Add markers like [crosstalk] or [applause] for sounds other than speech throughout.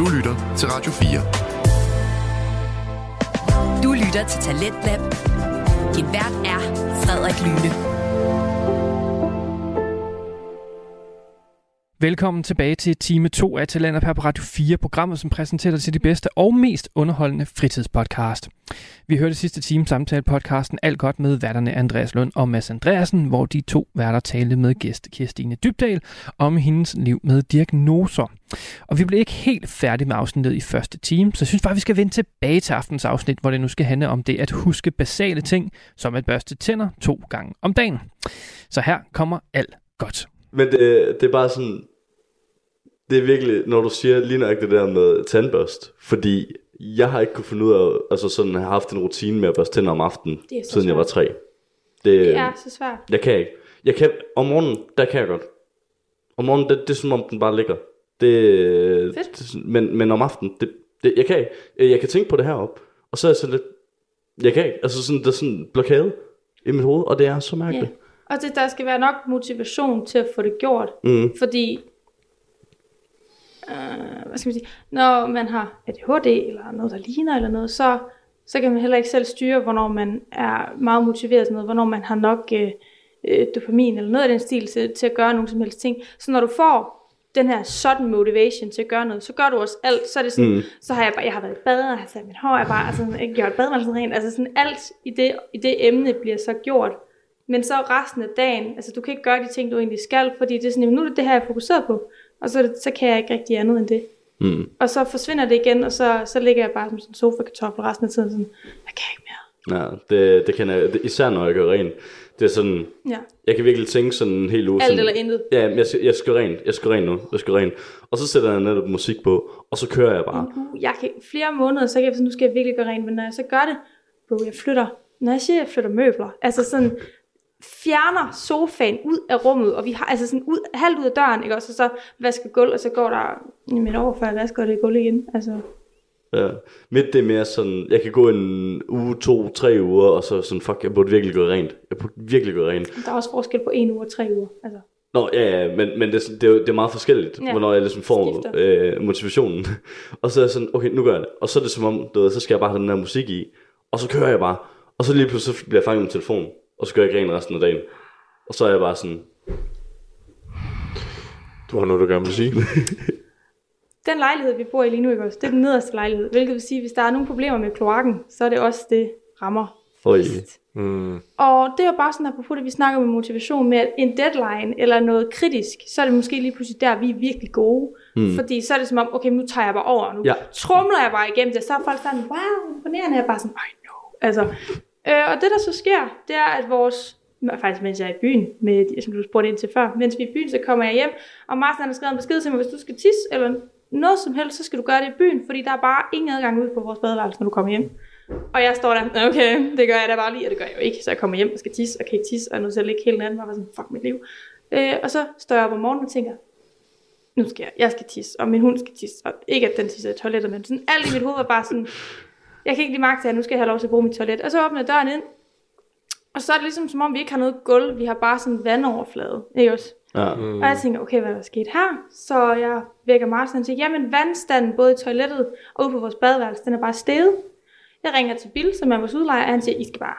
Du lytter til Radio 4. Du lytter til Talentlab. Din vært er Frederik Lyne. Velkommen tilbage til time 2 af Talenter på Radio 4, programmet, som præsenterer dig til de bedste og mest underholdende fritidspodcast. Vi hørte sidste time samtale podcasten Alt godt med værterne Andreas Lund og Mads Andreasen, hvor de to værter talte med gæst Kirstine Dybdal om hendes liv med diagnoser. Og vi blev ikke helt færdige med afsnittet i første time, så jeg synes bare, vi skal vende tilbage til aftens afsnit, hvor det nu skal handle om det at huske basale ting, som at børste tænder to gange om dagen. Så her kommer alt godt. Men det, det er bare sådan, det er virkelig, når du siger lige nok det der med tandbørst, fordi jeg har ikke kunne finde ud af, altså sådan have haft en rutine med at børste tænder om aftenen, siden jeg var svært. tre. Det, Det er så svært. Jeg kan ikke. Jeg kan, om morgenen, der kan jeg godt. Om morgenen, det, det er som om den bare ligger. Det, Fedt. det, men, men om aftenen, det, det, jeg kan ikke. Jeg kan tænke på det heroppe, og så er jeg sådan lidt, jeg kan ikke. Altså sådan, der er sådan en blokade i mit hoved, og det er så Ja. mærkeligt. Og det, der skal være nok motivation til at få det gjort. Mm. Fordi, øh, hvad skal man sige, når man har ADHD eller noget, der ligner eller noget, så, så kan man heller ikke selv styre, hvornår man er meget motiveret til noget, hvornår man har nok øh, øh, dopamin eller noget af den stil til, til at gøre nogle som helst ting. Så når du får den her sudden motivation til at gøre noget, så gør du også alt, så er det sådan, Mm. så har jeg bare, jeg har været i bad, og jeg har sat mit hår, jeg har bare altså, ikke gjort badeværelset rent, altså sådan alt i det, i det emne bliver så gjort, men så resten af dagen, altså du kan ikke gøre de ting, du egentlig skal, fordi det er sådan, jamen, nu er det det her, jeg er fokuseret på, og så, det, så kan jeg ikke rigtig andet end det. Mm. Og så forsvinder det igen, og så, så ligger jeg bare som sådan en sofa-kartoffel resten af tiden, sådan, jeg kan ikke mere. Ja, det, det kan jeg, det, især når jeg gør rent. Det er sådan, Ja. jeg kan virkelig tænke sådan en hel uge. Alt sådan, eller intet. Ja, jeg, jeg skal rent, jeg skal rent nu, jeg skal rent. Og så sætter jeg netop musik på, og så kører jeg bare. Uh, jeg kan flere måneder, så kan jeg sådan, nu skal jeg virkelig gøre rent, men når jeg så gør det, bro, jeg flytter, når jeg siger, jeg flytter møbler, altså sådan, fjerner sofaen ud af rummet, og vi har altså sådan ud, halvt ud af døren, ikke også, og så vasker gulv, og så går der jamen, år før jeg vasker det gulv igen, altså, Ja. Mit det er mere sådan, jeg kan gå en uge, to, tre uger, og så sådan, fuck, jeg burde virkelig gøre rent. Jeg burde virkelig gøre rent. der er også forskel på en uge og tre uger, altså, Nå, ja, ja, men, men det, er, det, er, det er meget forskelligt, ja. Hvornår jeg ligesom får øh, motivationen. [laughs] og så er jeg sådan, okay, nu gør jeg det. Og så er det som om, du ved, så skal jeg bare have den der musik i, og så kører jeg bare. Og så lige pludselig bliver jeg fanget med telefonen, og så gør jeg ikke rent resten af dagen. Og så er jeg bare sådan, Du har noget, du gerne vil sige. [laughs] den lejlighed, vi bor i lige nu, ikke også, det er den nederste lejlighed, hvilket vil sige, hvis der er nogle problemer med kloakken, så er det også det rammer først. Mm. Og det er jo bare sådan, apropos det, vi snakker om motivation med, at en deadline eller noget kritisk, så er det måske lige pludselig der, vi er virkelig gode. Mm. Fordi så er det som om, okay, nu tager jeg bare over, nu ja. trumler jeg bare igennem det, så er folk sådan, wow, imponerende, jeg er bare sådan, I know. Altså, øh, og det der så sker, det er, at vores, faktisk mens jeg er i byen, med, som du spurgte ind til før, mens vi er i byen, så kommer jeg hjem, og Martin har skrevet en besked til mig, hvis du skal tisse, eller noget som helst, så skal du gøre det i byen, fordi der er bare ingen adgang ud på vores badeværelse, når du kommer hjem. Og jeg står der, okay, det gør jeg da bare lige, og det gør jeg jo ikke. Så jeg kommer hjem og skal tisse, og kan ikke tisse, og er nødt til at ligge hele natten, og var sådan, fuck mit liv. Øh, og så står jeg op om morgenen og tænker, nu skal jeg, jeg skal tisse, og min hund skal tisse, og ikke at den tisser i toilettet, men sådan alt i mit hoved var bare sådan, jeg kan ikke lige til, at nu skal jeg have lov til at bruge mit toilet. Og så åbner jeg døren ind, og så er det ligesom som om, vi ikke har noget gulv, vi har bare sådan en vandoverflade, ikke også? Ja. Mm. Og jeg tænker, okay, hvad er der sket her? Så jeg vækker Martin og siger, jamen vandstanden både i toilettet og ude på vores badeværelse, den er bare steget. Jeg ringer til Bill, som er vores udlejer, og han siger, I skal bare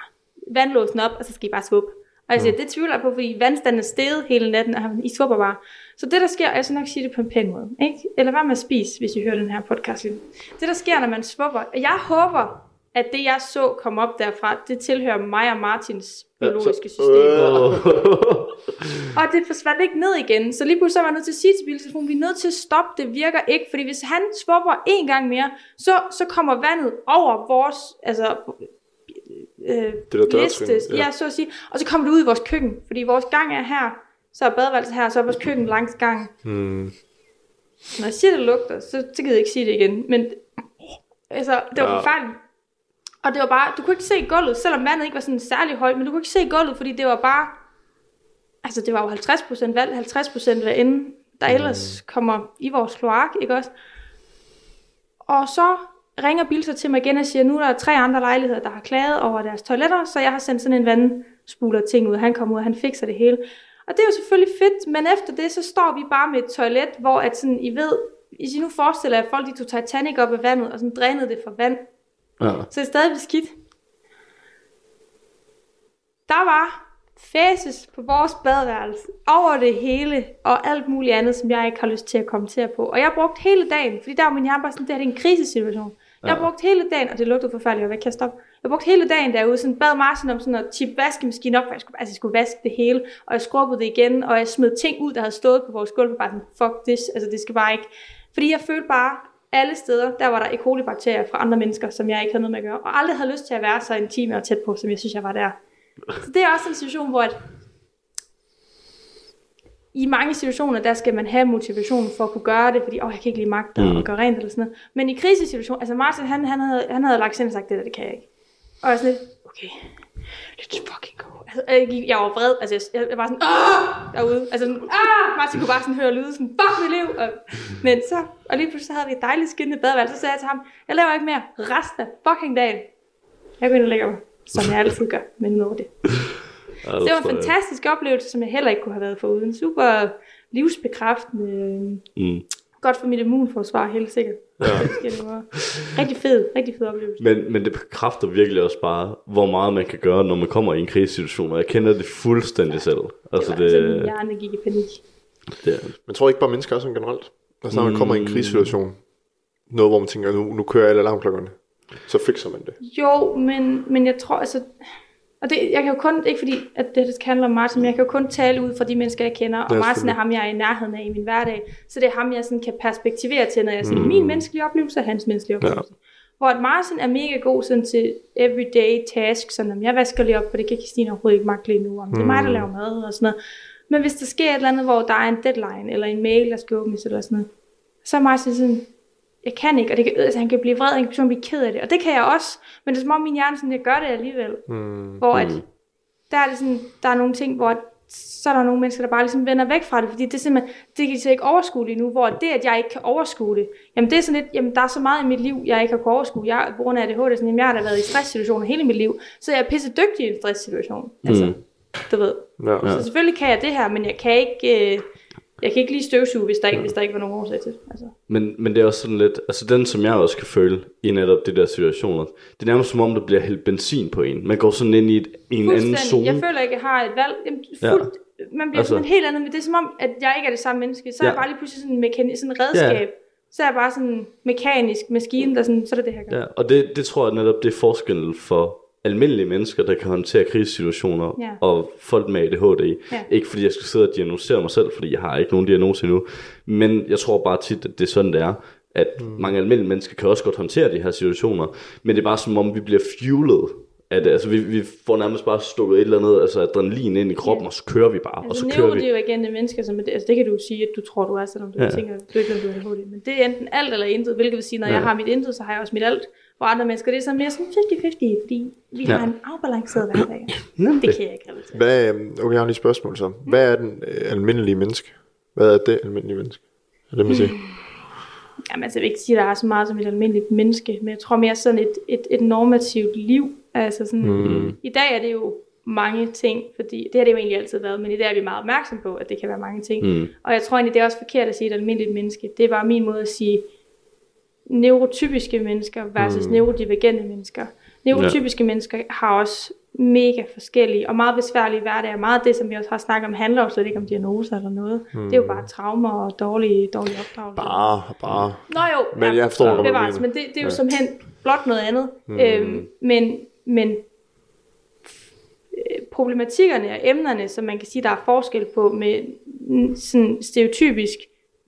vandlåsen op, og så skal I bare svuppe. Og jeg siger, det tvivler jeg på, fordi vandstanden er steget hele natten, og han, I svupper bare. Så det, der sker, og jeg skal nok sige det på en pæn måde, ikke? eller hvad med at spise, hvis I hører den her podcast. Det, der sker, når man svupper, og jeg håber, at det, jeg så komme op derfra, det tilhører mig og Martins biologiske system. [laughs] Og det forsvandt ikke ned igen. Så lige pludselig så var jeg nødt til at sige til biltelefonen, vi er nødt til at stoppe, det virker ikke. Fordi hvis han svupper en gang mere, så, så kommer vandet over vores, altså, øh, Det der ja. ja. ja, så at sige. Og så kommer det ud i vores køkken, fordi vores gang er her, så er badeværelset her, så er vores køkken langs gangen. Mm. Når jeg siger, det lugter, så, så gider jeg ikke sige det igen. Men altså, det var Ja. forfærdeligt. Og det var bare, du kunne ikke se gulvet, selvom vandet ikke var sådan særlig højt, men du kunne ikke se gulvet, fordi det var bare, altså det var jo 50% vand, 50% hvad end der ellers kommer i vores kloak, ikke også? Og så ringer Bill så til mig igen og siger, nu er der tre andre lejligheder, der har klaget over deres toiletter, så jeg har sendt sådan en vandspuler ting ud, han kommer ud, og han fikser det hele. Og det er jo selvfølgelig fedt, men efter det, så står vi bare med et toilet, hvor at sådan, I ved, hvis I nu forestiller jer, at folk de tog Titanic op af vandet, og sådan drænede det for vand, Ja. så er det stadig beskidt. Der var fæses på vores badeværelse over det hele, og alt muligt andet, som jeg ikke har lyst til at kommentere på. Og jeg brugte hele dagen, fordi der var min hjerne bare sådan, det her det er en krisesituation. Jeg Ja. brugte hele dagen, og det lugtede forfærdeligt, og hvad kan jeg stoppe? Jeg brugte hele dagen derude, sådan bad Martin om sådan at tippe vaskemaskinen op, for jeg skulle, altså jeg skulle vaske det hele, og jeg skrubbede det igen, og jeg smed ting ud, der havde stået på vores gulv, og bare sådan, fuck this, altså det skal bare ikke. Fordi jeg følte bare, alle steder, der var der E. coli-bakterier fra andre mennesker, som jeg ikke havde noget med at gøre, og aldrig havde lyst til at være så intim og tæt på, som jeg synes, jeg var der. Så det er også en situation, hvor at i mange situationer, der skal man have motivation for at kunne gøre det, fordi åh, jeg kan ikke lige magte mm. at gøre rent eller sådan noget. Men i krisesituationer, altså Martin, han, han, havde, han havde lagt sig ind og sagt, det der, det kan jeg ikke. Og jeg sådan lidt, okay, let's fucking go. Altså, jeg, gik, jeg var vred, altså jeg, jeg var sådan, åh, derude. Altså sådan, ah, Martin kunne bare sådan høre lyde, sådan, fuck mit liv. Og, men så, og lige pludselig så havde vi et dejligt skinnende badeværelse, så sagde jeg til ham, jeg laver ikke mere resten af fucking dagen. Jeg går ind og lægger mig, som jeg altid gør, men noget det. Ja, Så det var en fantastisk oplevelse, som jeg heller ikke kunne have været foruden. Super livsbekræftende. Mm. Godt for mit immunforsvar, helt sikkert. Ja. [laughs] Det var rigtig fed, rigtig fed oplevelse. Men, men det bekræfter virkelig også bare, hvor meget man kan gøre, når man kommer i en krisesituation. Og jeg kender det fuldstændig selv. Altså det var, altså, min det, hjerne gik i panik. det, Men tror ikke bare mennesker er sådan generelt? Altså når man kommer i en krisesituation, noget hvor man tænker, nu, nu kører alle alarmklokkerne, så fikser man det. Jo, men, men jeg tror altså... Og det, jeg kan jo kun, ikke fordi, at det skal handle om Martin, men jeg kan jo kun tale ud fra de mennesker, jeg kender. Og Ja, Martin er ham, jeg er i nærheden af i min hverdag. Så det er ham, jeg sådan kan perspektivere til, når jeg siger, mm. min menneskelige oplevelse og hans menneskelige oplevelse. Hvor at Martin er mega god sådan til everyday task, sådan om jeg vasker lige op, for det kan Christine overhovedet ikke magte lige nu, om det er mig, der laver mad og sådan noget. Men hvis der sker et eller andet, hvor der er en deadline, eller en mail, der skal åbnes, eller sådan noget, så er Martin sådan, jeg kan ikke, og det kan, altså, han kan blive vred, han kan blive ked af det, og det kan jeg også, men det er som om min hjerne sådan, jeg gør det alligevel, Mm. hvor at, der er det sådan, der er nogle ting, hvor så er der nogle mennesker, der bare ligesom vender væk fra det, fordi det er simpelthen, det kan de så ikke overskue lige nu, hvor det, at jeg ikke kan overskue det, jamen det er sådan lidt, jamen der er så meget i mit liv, jeg ikke har kunnet overskue, jeg, på grund af ADHD, sådan, jamen jeg har da været i stresssituationer hele mit liv, så jeg er pisse dygtig i en stresssituation, altså, Mm. du ved, Ja. Ja. så selvfølgelig kan jeg det her, men jeg kan ikke, øh, jeg kan ikke lige støvsuge, hvis der ikke, hvis der ikke var nogen årsag til det, altså. men, men det er også sådan lidt, altså den som jeg også kan føle i netop de der situationer, det er nærmest som om, der bliver hældt benzin på en. Man går sådan ind i, et, i en anden zone. Jeg føler ikke, jeg har et valg. Jamen, Ja. fuldt, Man bliver Altså- sådan helt andet, men det er som om, at jeg ikke er det samme menneske. Så er Ja. jeg bare lige pludselig sådan en mekanisk, sådan redskab. Så er jeg bare sådan en mekanisk maskine, der sådan, så er det det her gør. Ja, og det, det tror jeg netop, det er forskellen for almindelige mennesker, der kan håndtere krisesituationer, Ja. og folk med ADHD. Ja. Ikke fordi jeg skal sidde og diagnosere mig selv, fordi jeg har ikke nogen diagnose endnu, men jeg tror bare tit, at det er sådan, det er, at mm. mange almindelige mennesker kan også godt håndtere de her situationer, men det er bare som om, vi bliver fuelet det. Altså, vi, vi får nærmest bare stukket et eller andet, altså adrenalin ind i kroppen, Ja. og så kører vi bare, og Altså, så kører vi. neurodivergente mennesker, som er det, altså det kan du sige, at du tror, du er, selvom du Ja. tænker, du ikke ved, du er ADHD. Men det er enten alt eller intet, hvilket vil sige, når ja. jeg har mit intet, så har jeg også mit alt. Hvor andre mennesker, det er sådan mere sådan 50-50, fordi vi Ja. har en afbalanceret hverdag. [clears throat] Nemlig. Det kan jeg ikke relatere. Hvad, øhm, okay, jeg har lige et spørgsmål så. Hvad er den øh, almindelige menneske? Hvad er det almindelige menneske? Er det, man siger? [clears throat] Jamen, altså, jeg vil ikke sige, at der er så meget som et almindeligt menneske, men jeg tror mere sådan et, et, et normativt liv. Altså sådan, mm. I dag er det jo mange ting, fordi det har det jo egentlig altid været, men i dag er vi meget opmærksom på, at det kan være mange ting. Mm. Og jeg tror egentlig, det er også forkert at sige et almindeligt menneske. Det er bare min måde at sige neurotypiske mennesker versus mm. neurodivergente mennesker. Neurotypiske ja. mennesker har også mega forskellige og meget besværlige hverdage. Meget af det, som vi også har snakket om, handler jo slet ikke om diagnoser eller noget. Mm. Det er jo bare traumer og dårlige, dårlige opdragelser. Bare, bare. Nå jo, Men jeg forstår, du bevares, men det, det er jo ja. simpelthen blot noget andet. Mm. Øhm, men, men problematikkerne og emnerne, som man kan sige, der er forskel på med sådan stereotypisk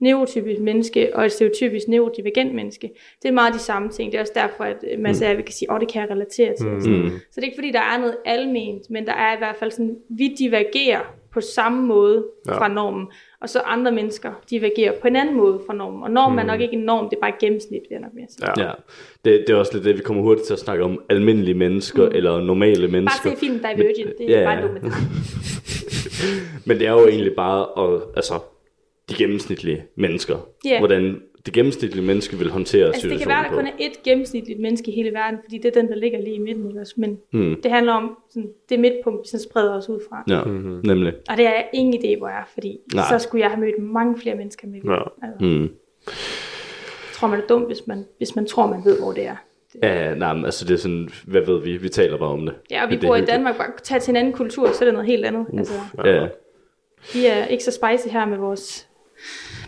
neurotypisk menneske og et stereotypisk neurodivergent menneske. Det er meget de samme ting. Det er også derfor, at øh, man mm. kan sige, åh, oh, det kan jeg relatere til. Mm. Mm. Så det er ikke fordi, der er noget alment, men der er i hvert fald sådan, vi divergerer på samme måde Ja. fra normen, og så andre mennesker divergerer på en anden måde fra normen. Og normen mm. er nok ikke en norm, det er bare et gennemsnit, vil jeg nok mere sige. Ja. Ja, det, det er også lidt det, vi kommer hurtigt til at snakke om almindelige mennesker, mm. eller normale mennesker. Bare se filmen Divergent, det er ja, ja, bare ja. dokumentar. [laughs] Men det er jo egentlig bare, at, altså, de gennemsnitlige mennesker. Ja. Hvordan det gennemsnitlige menneske vil håndtere Altså det kan være, situationen der kun er ét gennemsnitligt menneske i hele verden, fordi det er den, der ligger lige i midten. Ikke? også? Men Hmm. det handler om sådan, det midtpunkt, vi spreder os ud fra. Ja, mm-hmm. nemlig. Og det er jeg ingen idé, hvor jeg er, fordi Nej. Så skulle jeg have mødt mange flere mennesker med. Ja. Altså. Mm. tror, man er dum, hvis man, hvis man tror, man ved, hvor det er. Ja, nej, men altså det er sådan, hvad ved vi? Vi taler bare om det. Ja, og vi bor i. Danmark, bare tage til en anden kultur, så er det noget helt andet. Altså, Ja, ja. vi er ikke så spicy her med vores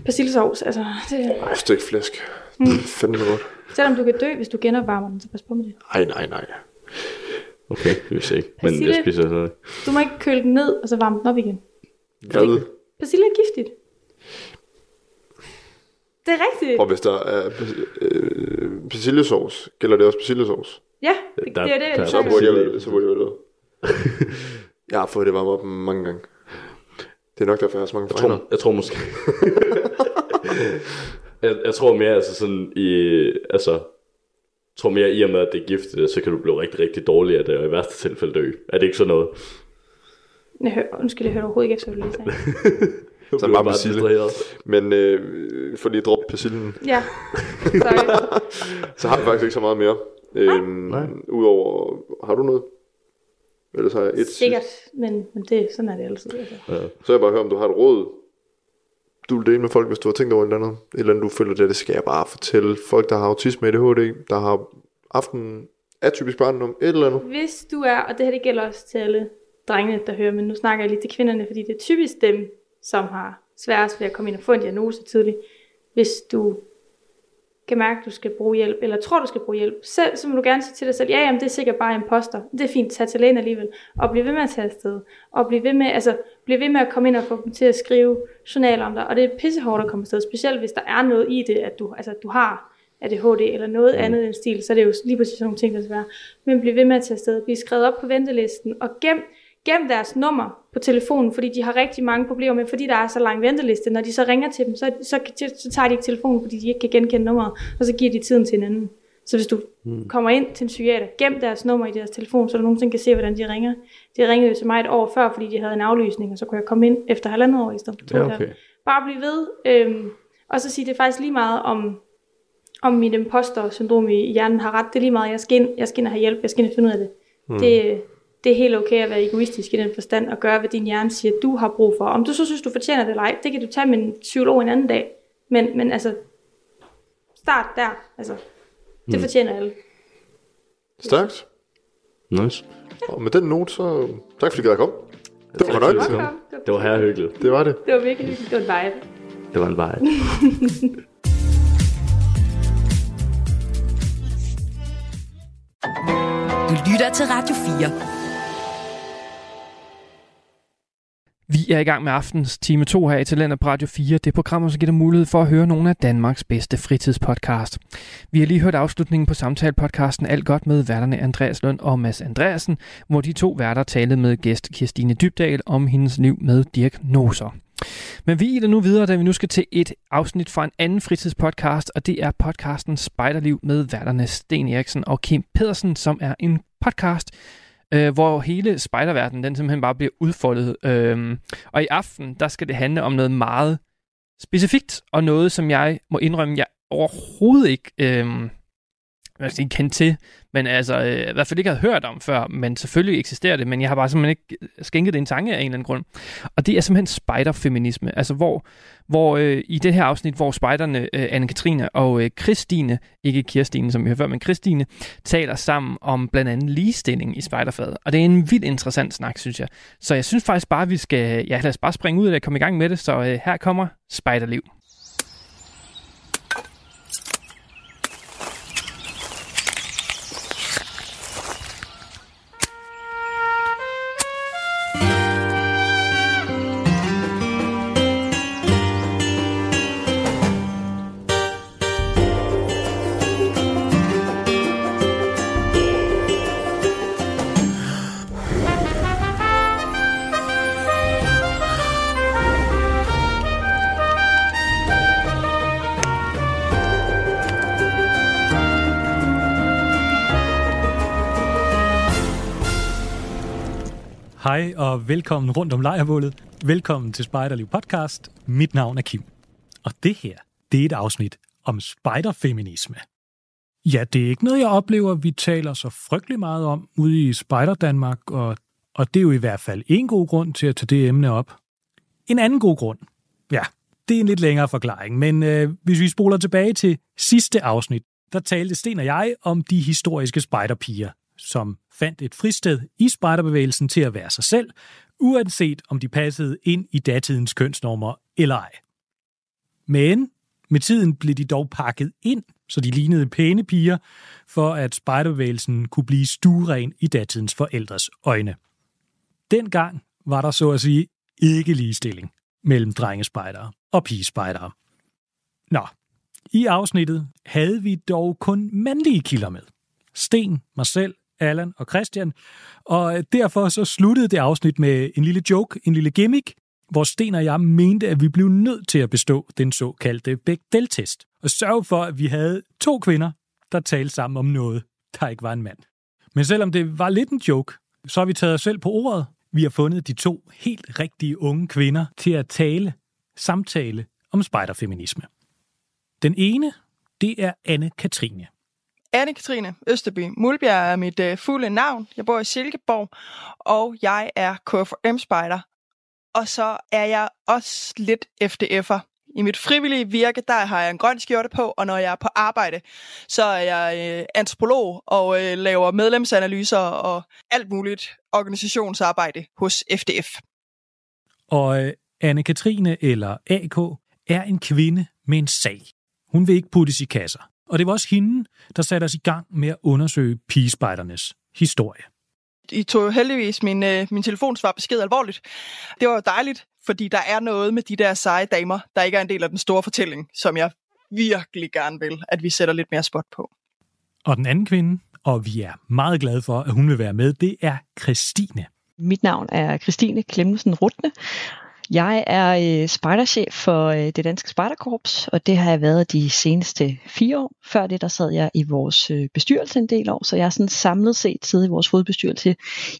persillesovs. Altså, det, Ej, stegt flæsk. Mm. Fandme godt. selvom du kan dø, hvis du genopvarmer den, så pas på med det. Ej, nej, nej. Okay, det vidste jeg ikke. Men Persille. jeg spiser sådan noget. Du må ikke køle den ned, og så varme den op igen. Hvad? Persille er giftigt. Det er rigtigt. Og hvis der er øh, persillesauce, gælder det også persillesauce? Ja, det, Der- det er det, der- Så burde jeg så burde jeg vel Jeg har fået det varmet op mange gange. Det er nok derfor, jeg har så mange Jeg tror, jeg tror måske... [laughs] jeg, jeg tror mere, altså sådan i... Altså, jeg tror mere i og med, at det er giftigt, så kan du blive rigtig, rigtig dårlig af det, og i værste tilfælde dø. Er det ikke sådan noget? Jeg hører, undskyld, jeg hørte overhovedet ikke efter, hvad du lige sagde. [laughs] Du Så bliver bare persille. Men øh, for lige at droppe persillen, Ja, sorry. [laughs] så har jeg faktisk ikke så meget mere. Øhm, Nej. Udover, har du noget? Ellers har jeg et Sikkert, men, men det, sådan er det altid. Altså. Så jeg bare høre, om du har et råd, du vil dele med folk, hvis du har tænkt over et eller andet. Et eller andet, du føler, det, det skal jeg bare fortælle. Folk, der har autisme, ADHD, der har aften atypisk barndom, et eller andet. Hvis du er, og det her det gælder også til alle drengene, der hører, men nu snakker jeg lige til kvinderne, fordi det er typisk dem, som har sværest ved at komme ind og få en diagnose tidligt. Hvis du kan mærke, at du skal bruge hjælp, eller tror, du skal bruge hjælp, selv, så må du gerne sige til dig selv, ja, jamen, det er sikkert bare imposter. Det er fint, tag til lægen alligevel, og bliv ved med at tage afsted, og bliv ved med, altså, bliv ved med at komme ind og få dem til at skrive journaler om dig, og det er pissehårdt at komme afsted, specielt hvis der er noget i det, at du, altså, at du har ADHD eller noget mm. andet end stil, så er det jo lige præcis sådan nogle ting, der skal være. Men bliv ved med at tage afsted, bliv skrevet op på ventelisten, og gem, gem deres nummer på telefonen, fordi de har rigtig mange problemer med, fordi der er så lang venteliste. Når de så ringer til dem, så, så, så tager de ikke telefonen, fordi de ikke kan genkende nummeret, og så giver de tiden til hinanden. Så hvis du mm. kommer ind til en psykiater, gem deres nummer i deres telefon, så du nogensinde kan se, hvordan de ringer. De ringede jo til mig et år før, fordi de havde en aflysning, og så kunne jeg komme ind efter halvandet år i stedet for to Ja, okay. Bare blive ved, øhm, og så sige, det er faktisk lige meget om, om mit imposter-syndrom i hjernen har ret. Det er lige meget, jeg skal ind, jeg skal ind og have hjælp, jeg skal ind og finde ud af det. Mm. det. Det er helt okay at være egoistisk i den forstand, og gøre, hvad din hjerne siger, du har brug for. Om du så synes, du fortjener det eller ej, det kan du tage med en psykolog en anden dag. Men, men altså, start der. Altså, det fortjener alle. Stærkt. Nice. Og med den note, så tak fordi at komme. Det var Tak, fornøjelse. Det var, Det var her hyggeligt. Det var det. det var virkelig hyggeligt. Det var en vibe. Det var en vej. Du lytter til Radio 4. Vi er i gang med aftens time 2 her i Talenter på Radio 4. Det program, som giver dig mulighed for at høre nogle af Danmarks bedste fritidspodcast. Vi har lige hørt afslutningen på samtalepodcasten Alt godt med værterne Andreas Lund og Mads Andreasen, hvor de to værter talte med gæst Kirstine Dybdal om hendes liv med diagnoser. Men vi er nu videre, da vi nu skal til et afsnit fra en anden fritidspodcast, og det er podcasten Spejderliv med værterne Sten Eriksen og Kim Pedersen, som er en podcast, øh, hvor hele spejderverdenen den simpelthen bare bliver udfoldet. Øh, og i aften, der skal det handle om noget meget specifikt, og noget, som jeg må indrømme, jeg overhovedet ikke øh, jeg sige, kendt til, men altså øh, i hvert fald ikke havde hørt om før, men selvfølgelig eksisterer det, men jeg har bare simpelthen ikke øh, skænket det en tanke af en eller anden grund. Og det er simpelthen spiderfeminisme, altså hvor, hvor øh, i det her afsnit, hvor spejderne øh, Anne-Katrine og øh, Christine, ikke Kirstine, som vi har før, men Christine, taler sammen om blandt andet ligestilling i spejderfaget. Og det er en vildt interessant snak, synes jeg. Så jeg synes faktisk bare, at vi skal, ja lad os bare springe ud af det og komme i gang med det. Så øh, her kommer Spejderliv. Og velkommen rundt om lejrbålet. Velkommen til Spejderliv podcast. Mit navn er Kim. Og det her, det er et afsnit om spejderfeminisme. Ja, det er ikke noget, jeg oplever, vi taler så frygtelig meget om ude i Spejder Danmark, og, og det er jo i hvert fald en god grund til at tage det emne op. En anden god grund, ja, det er en lidt længere forklaring, men øh, hvis vi spoler tilbage til sidste afsnit, der talte Sten og jeg om de historiske spejderpiger, som fandt et fristed i spejderbevægelsen til at være sig selv, uanset om de passede ind i datidens kønsnormer eller ej. Men med tiden blev de dog pakket ind, så de lignede pæne piger, for at spejderbevægelsen kunne blive stueren i datidens forældres øjne. Dengang var der så at sige ikke ligestilling mellem drengespejdere og pigespejdere. Nå, i afsnittet havde vi dog kun mandlige kilder med. Sten, mig selv, Allan og Christian, og øh, derfor så sluttede det afsnit med en lille joke, en lille gimmick, hvor Sten og jeg mente, at vi blev nødt til at bestå den såkaldte Bechdel-test, og sørge for, at vi havde to kvinder, der talte sammen om noget, der ikke var en mand. Men selvom det var lidt en joke, så har vi taget os selv på ordet. Vi har fundet de to helt rigtige unge kvinder til at tale, samtale om spejderfeminisme. Den ene, det er Anne-Katrine. Anne-Katrine Østerby Mulbjerg er mit øh, fulde navn. Jeg bor i Silkeborg, og jeg er KFM-spejder. Og så er jeg også lidt FDF'er. I mit frivillige virke, der har jeg en grøn skjorte på, og når jeg er på arbejde, så er jeg øh, antropolog og øh, laver medlemsanalyser og alt muligt organisationsarbejde hos FDF. Og øh, Anne-Katrine, eller AK, er en kvinde med en sag. Hun vil ikke puttes i kasser. Og det var også hende, der satte os i gang med at undersøge pigespejdernes historie. I tog jo heldigvis min, øh, min telefonsvar besked alvorligt. Det var jo dejligt, fordi der er noget med de der seje damer, der ikke er en del af den store fortælling, som jeg virkelig gerne vil, at vi sætter lidt mere spot på. Og den anden kvinde, og vi er meget glade for, at hun vil være med, det er Christine. Mit navn er Christine Klemmensen Rutne. Jeg er øh, spejderchef for øh, det danske spejderkorps, og det har jeg været de seneste fire år. Før det, der sad jeg i vores øh, bestyrelse en del år, så jeg har sådan samlet set siddet i vores hovedbestyrelse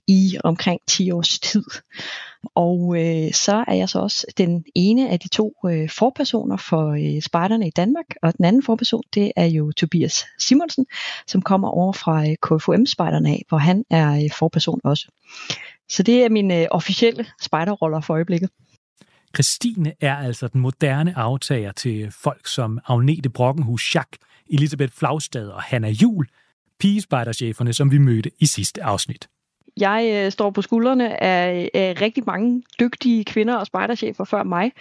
i omkring 10 års tid. Og øh, så er jeg så også den ene af de to øh, forpersoner for øh, spejderne i Danmark, og den anden forperson, det er jo Tobias Simonsen, som kommer over fra øh, KFUM-spejderne af, hvor han er øh, forperson også. Så det er mine øh, officielle spejderroller for øjeblikket. Christine er altså den moderne aftager til folk som Agnete Brockenhus Schack, Elisabeth Flagstad og Hanna Jul, pigespejdercheferne, som vi mødte i sidste afsnit. Jeg øh, står på skuldrene af, af rigtig mange dygtige kvinder og spejderchefer før mig.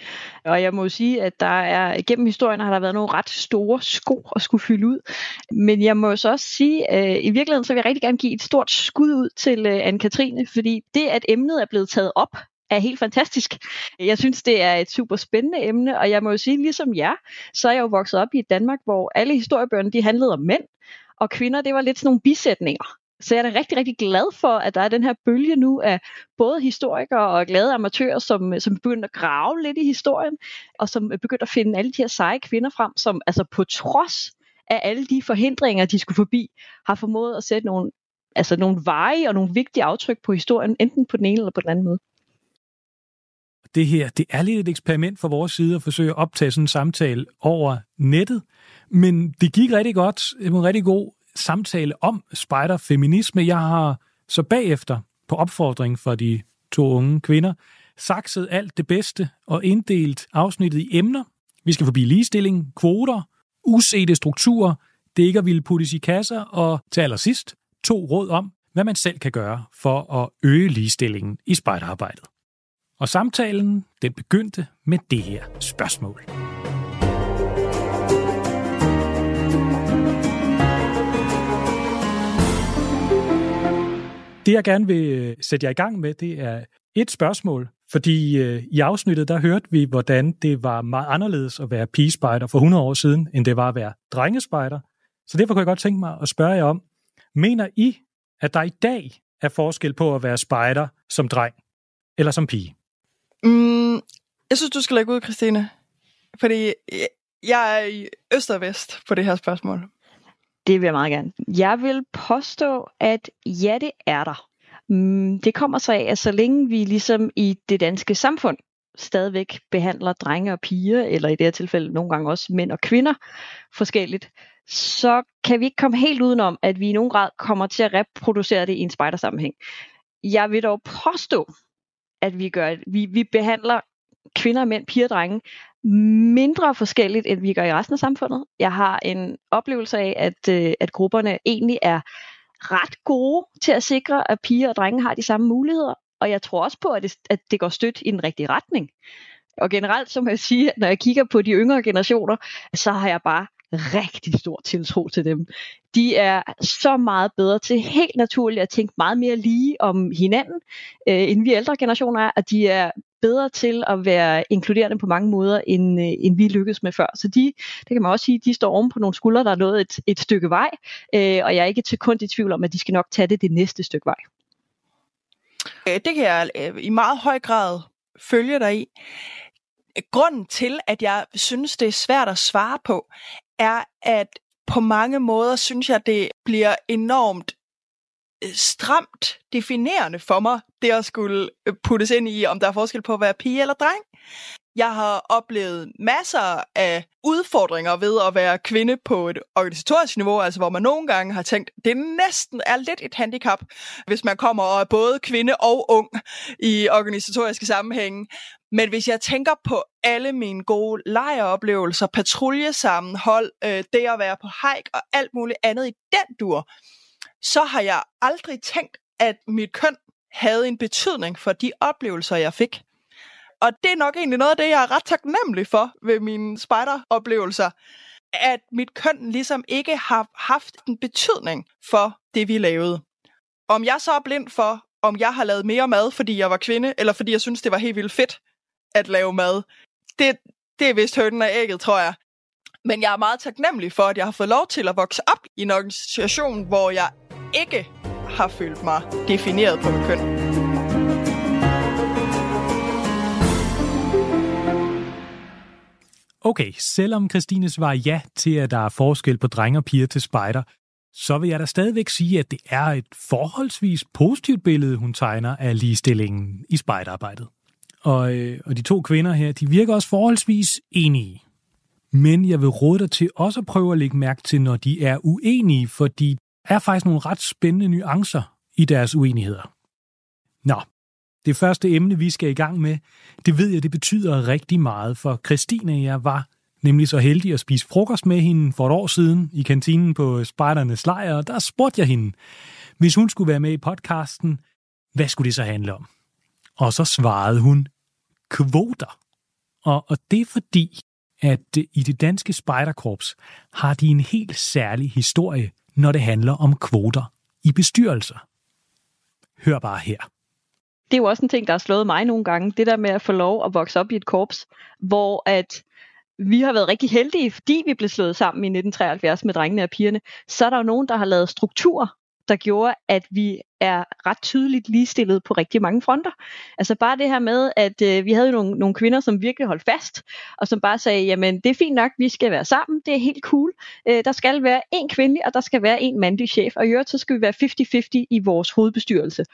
Og jeg må jo sige, at der er gennem historien har der været nogle ret store sko at skulle fylde ud. Men jeg må så også sige, at øh, i virkeligheden så vil jeg rigtig gerne give et stort skud ud til øh, Anne-Katrine, fordi det, at emnet er blevet taget op er helt fantastisk. Jeg synes, det er et super spændende emne, og jeg må jo sige, ligesom jer, så er jeg jo vokset op i et Danmark, hvor alle historiebøgerne de handlede om mænd, og kvinder, det var lidt sådan nogle bisætninger. Så jeg er da rigtig, rigtig glad for, at der er den her bølge nu af både historikere og glade amatører, som, som begynder at grave lidt i historien, og som begynder at finde alle de her seje kvinder frem, som altså på trods af alle de forhindringer, de skulle forbi, har formået at sætte nogle, altså nogle veje og nogle vigtige aftryk på historien, enten på den ene eller på den anden måde det her, det er lidt et eksperiment fra vores side at forsøge at optage sådan en samtale over nettet, men det gik rigtig godt. En rigtig god samtale om spejderfeminisme. Jeg har så bagefter, på opfordring fra de to unge kvinder, sakset alt det bedste og inddelt afsnittet i emner. Vi skal forbi ligestilling, kvoter, usete strukturer, det ikke at ville puttes i kasser, og til allersidst to råd om, hvad man selv kan gøre for at øge ligestillingen i spejderarbejdet. Og samtalen, den begyndte med det her spørgsmål. Det jeg gerne vil øh, sætte jer i gang med, det er et spørgsmål, fordi øh, i afsnittet, der hørte vi, hvordan det var meget anderledes at være pigespejder for 100 år siden, end det var at være drengespejder. Så derfor kunne jeg godt tænke mig at spørge jer om, mener I, at der i dag er forskel på at være spejder som dreng eller som pige? Mm, jeg synes, du skal lægge ud, Christine. Fordi jeg er i øst og vest på det her spørgsmål. Det vil jeg meget gerne. Jeg vil påstå, at ja, det er der. Mm, det kommer så af, at så længe vi ligesom i det danske samfund stadigvæk behandler drenge og piger, eller i det her tilfælde nogle gange også mænd og kvinder forskelligt, så kan vi ikke komme helt udenom, at vi i nogen grad kommer til at reproducere det i en spejdersammenhæng. Jeg vil dog påstå, at vi gør. Vi, vi behandler kvinder, mænd, piger og drenge mindre forskelligt, end vi gør i resten af samfundet. Jeg har en oplevelse af, at, øh, at grupperne egentlig er ret gode til at sikre, at piger og drenge har de samme muligheder. Og jeg tror også på, at det, at det går stødt i den rigtige retning. Og generelt så må jeg sige, at når jeg kigger på de yngre generationer, så har jeg bare rigtig stor tiltro til dem. De er så meget bedre til helt naturligt at tænke meget mere lige om hinanden, øh, end vi ældre generationer er, og de er bedre til at være inkluderende på mange måder, end, øh, end vi lykkedes med før. Så de, det kan man også sige, de står oven på nogle skuldre, der er nået et, et stykke vej, øh, og jeg er ikke til kun i tvivl om, at de skal nok tage det det næste stykke vej. Øh, det kan jeg øh, i meget høj grad følge dig i. Grunden til, at jeg synes, det er svært at svare på, er, at på mange måder synes jeg, det bliver enormt øh, stramt definerende for mig, det at skulle øh, puttes ind i, om der er forskel på at være pige eller dreng. Jeg har oplevet masser af udfordringer ved at være kvinde på et organisatorisk niveau, altså hvor man nogle gange har tænkt, det næsten er lidt et handicap, hvis man kommer og er både kvinde og ung i organisatoriske sammenhænge. Men hvis jeg tænker på alle mine gode lejeoplevelser, patruljesammenhold, øh, det at være på hike og alt muligt andet i den dur, så har jeg aldrig tænkt, at mit køn havde en betydning for de oplevelser, jeg fik. Og det er nok egentlig noget af det, jeg er ret taknemmelig for ved mine spider-oplevelser, at mit køn ligesom ikke har haft en betydning for det, vi lavede. Om jeg så er blind for, om jeg har lavet mere mad, fordi jeg var kvinde, eller fordi jeg synes, det var helt vildt fedt at lave mad, det, det er vist hønnen af ægget, tror jeg. Men jeg er meget taknemmelig for, at jeg har fået lov til at vokse op i en organisation, hvor jeg ikke har følt mig defineret på mit køn. Okay, selvom Christine svarer ja til, at der er forskel på drenge og piger til spejder, så vil jeg da stadigvæk sige, at det er et forholdsvis positivt billede, hun tegner af ligestillingen i spejderarbejdet. Og, øh, og de to kvinder her, de virker også forholdsvis enige. Men jeg vil råde dig til også at prøve at lægge mærke til, når de er uenige, fordi der er faktisk nogle ret spændende nuancer i deres uenigheder. Nå, det første emne, vi skal i gang med, det ved jeg, det betyder rigtig meget, for Christine jeg var nemlig så heldig at spise frokost med hende for et år siden i kantinen på Spejdernes Lejr, og der spurgte jeg hende, hvis hun skulle være med i podcasten, hvad skulle det så handle om? Og så svarede hun, kvoter. Og, og det er fordi, at øh, i det danske spejderkorps har de en helt særlig historie, når det handler om kvoter i bestyrelser. Hør bare her det er jo også en ting, der har slået mig nogle gange. Det der med at få lov at vokse op i et korps, hvor at vi har været rigtig heldige, fordi vi blev slået sammen i 1973 med drengene og pigerne. Så er der jo nogen, der har lavet struktur, der gjorde, at vi er ret tydeligt ligestillet på rigtig mange fronter. Altså bare det her med, at øh, vi havde nogle, nogle kvinder, som virkelig holdt fast, og som bare sagde, jamen det er fint nok, vi skal være sammen, det er helt cool. Øh, der skal være en kvindelig, og der skal være en mandlig chef, og i øvrigt så skal vi være 50-50 i vores hovedbestyrelse.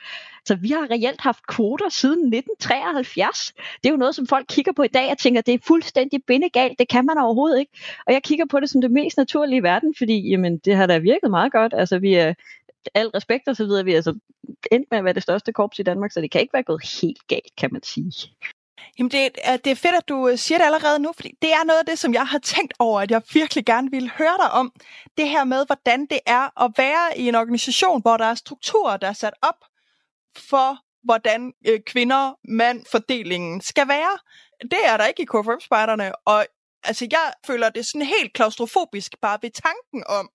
Så vi har reelt haft kvoter siden 1973. Det er jo noget, som folk kigger på i dag og tænker, det er fuldstændig bindegalt, det kan man overhovedet ikke. Og jeg kigger på det som det mest naturlige i verden, fordi jamen, det har da virket meget godt. Altså vi er, al respekt og så videre, vi er altså endt med at være det største korps i Danmark, så det kan ikke være gået helt galt, kan man sige. Jamen det, er, det er fedt, at du øh, siger det allerede nu, fordi det er noget af det, som jeg har tænkt over, at jeg virkelig gerne ville høre dig om. Det her med, hvordan det er at være i en organisation, hvor der er strukturer, der er sat op for, hvordan øh, kvinder-mand-fordelingen skal være. Det er der ikke i KFM-spejderne, og altså, jeg føler det sådan helt klaustrofobisk bare ved tanken om,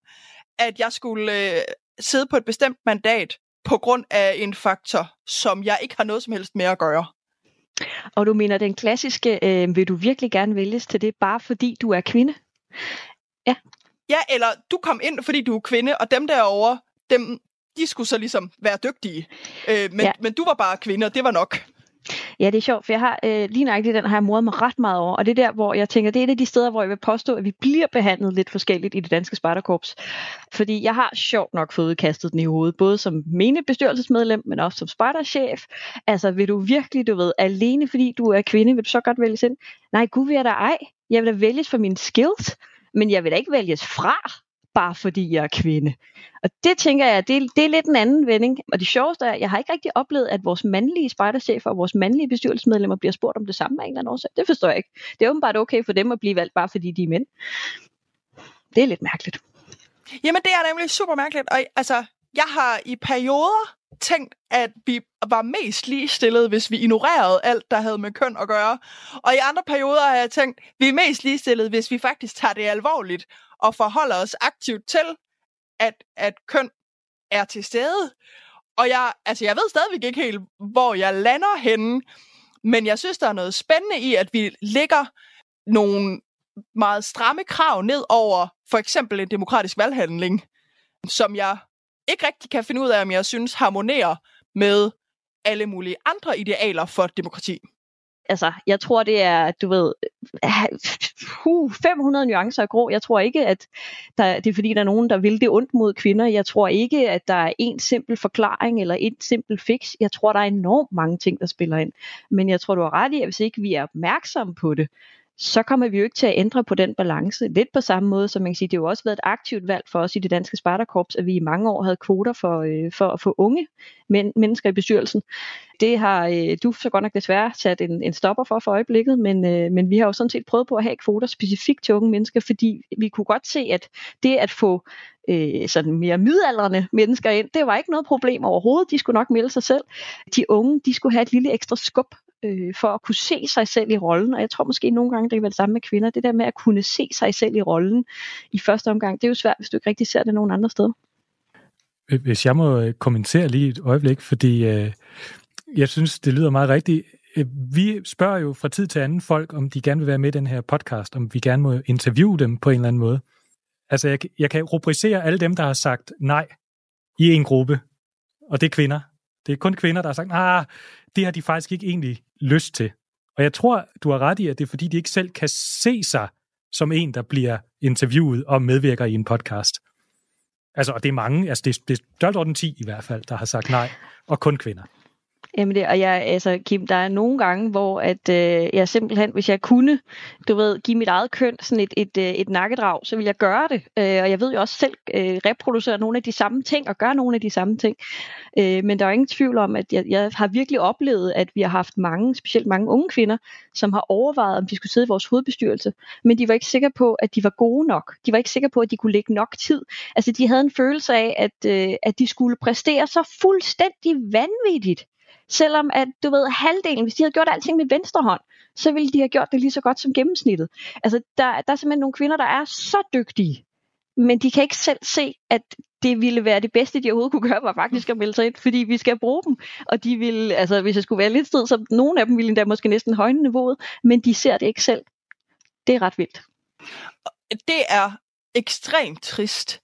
at jeg skulle øh, sidde på et bestemt mandat på grund af en faktor, som jeg ikke har noget som helst med at gøre. Og du mener den klassiske, øh, vil du virkelig gerne vælges til det, bare fordi du er kvinde? Ja. Ja, eller du kom ind, fordi du er kvinde, og dem derovre, dem, de skulle så ligesom være dygtige. Øh, men, ja. men du var bare kvinde, og det var nok. Ja, det er sjovt, for jeg har øh, lige nøjagtigt den har jeg modet mig ret meget over, og det er der, hvor jeg tænker, det er et af de steder, hvor jeg vil påstå, at vi bliver behandlet lidt forskelligt i det danske spejderkorps. Fordi jeg har sjovt nok fået kastet den i hovedet, både som mene bestyrelsesmedlem, men også som spejderchef. Altså, vil du virkelig, du ved, alene fordi du er kvinde, vil du så godt vælges ind? Nej, gud vil jeg da ej. Jeg vil da vælges for mine skills, men jeg vil da ikke vælges fra bare fordi jeg er kvinde. Og det tænker jeg, det, det er lidt en anden vending. Og det sjoveste er, jeg har ikke rigtig oplevet, at vores mandlige spejderchefer og vores mandlige bestyrelsesmedlemmer bliver spurgt om det samme af en eller anden årsag. Det forstår jeg ikke. Det er åbenbart okay for dem at blive valgt, bare fordi de er mænd. Det er lidt mærkeligt. Jamen, det er nemlig super mærkeligt. Og altså, jeg har i perioder tænkt, at vi var mest ligestillet, hvis vi ignorerede alt, der havde med køn at gøre. Og i andre perioder har jeg tænkt, at vi er mest ligestillet, hvis vi faktisk tager det alvorligt og forholder os aktivt til, at, at køn er til stede. Og jeg, altså jeg ved stadigvæk ikke helt, hvor jeg lander henne, men jeg synes, der er noget spændende i, at vi lægger nogle meget stramme krav ned over for eksempel en demokratisk valghandling, som jeg ikke rigtig kan finde ud af, om jeg synes harmonerer med alle mulige andre idealer for demokrati. Altså, jeg tror, det er, du ved, uh, 500 nuancer af grå. Jeg tror ikke, at der, det er fordi, der er nogen, der vil det ondt mod kvinder. Jeg tror ikke, at der er en simpel forklaring eller et simpel fix. Jeg tror, der er enormt mange ting, der spiller ind. Men jeg tror, du har ret i, at hvis ikke vi er opmærksomme på det, så kommer vi jo ikke til at ændre på den balance. Lidt på samme måde, som man kan sige, det har jo også været et aktivt valg for os i det danske Spartakorps, at vi i mange år havde kvoter for, øh, for at få unge men, mennesker i bestyrelsen. Det har øh, du så godt nok desværre sat en, en stopper for for øjeblikket, men, øh, men vi har jo sådan set prøvet på at have kvoter specifikt til unge mennesker, fordi vi kunne godt se, at det at få øh, sådan mere midaldrende mennesker ind, det var ikke noget problem overhovedet. De skulle nok melde sig selv. De unge, de skulle have et lille ekstra skub øh, for at kunne se sig selv i rollen. Og jeg tror måske nogle gange, det kan være det samme med kvinder. Det der med at kunne se sig selv i rollen i første omgang, det er jo svært, hvis du ikke rigtig ser det nogen andre steder. Hvis jeg må øh, kommentere lige et øjeblik, fordi øh, jeg synes, det lyder meget rigtigt. Øh, vi spørger jo fra tid til anden folk, om de gerne vil være med i den her podcast, om vi gerne må interviewe dem på en eller anden måde. Altså, jeg, jeg kan rubricere alle dem, der har sagt nej i en gruppe, og det er kvinder. Det er kun kvinder, der har sagt, ah, det har de faktisk ikke egentlig lyst til. Og jeg tror, du har ret i, at det er fordi, de ikke selv kan se sig som en, der bliver interviewet og medvirker i en podcast. Altså, og det er mange, altså det er, det er 10 i hvert fald, der har sagt nej, og kun kvinder. Jamen det, og jeg, altså Kim, der er nogle gange, hvor at, øh, jeg simpelthen, hvis jeg kunne, du ved, give mit eget køn sådan et, et, et, et nakkedrag, så vil jeg gøre det. Øh, og jeg ved jo også selv øh, reproducere nogle af de samme ting, og gøre nogle af de samme ting. Øh, men der er ingen tvivl om, at jeg, jeg har virkelig oplevet, at vi har haft mange, specielt mange unge kvinder, som har overvejet, om de skulle sidde i vores hovedbestyrelse. Men de var ikke sikre på, at de var gode nok. De var ikke sikre på, at de kunne lægge nok tid. Altså de havde en følelse af, at, øh, at de skulle præstere så fuldstændig vanvittigt Selvom at, du ved, halvdelen, hvis de havde gjort alting med venstre hånd, så ville de have gjort det lige så godt som gennemsnittet. Altså, der, der er simpelthen nogle kvinder, der er så dygtige, men de kan ikke selv se, at det ville være det bedste, de overhovedet kunne gøre, var faktisk at melde sig ind, fordi vi skal bruge dem. Og de vil, altså hvis jeg skulle være lidt sted, så nogle af dem ville endda måske næsten højne niveauet, men de ser det ikke selv. Det er ret vildt. Det er ekstremt trist.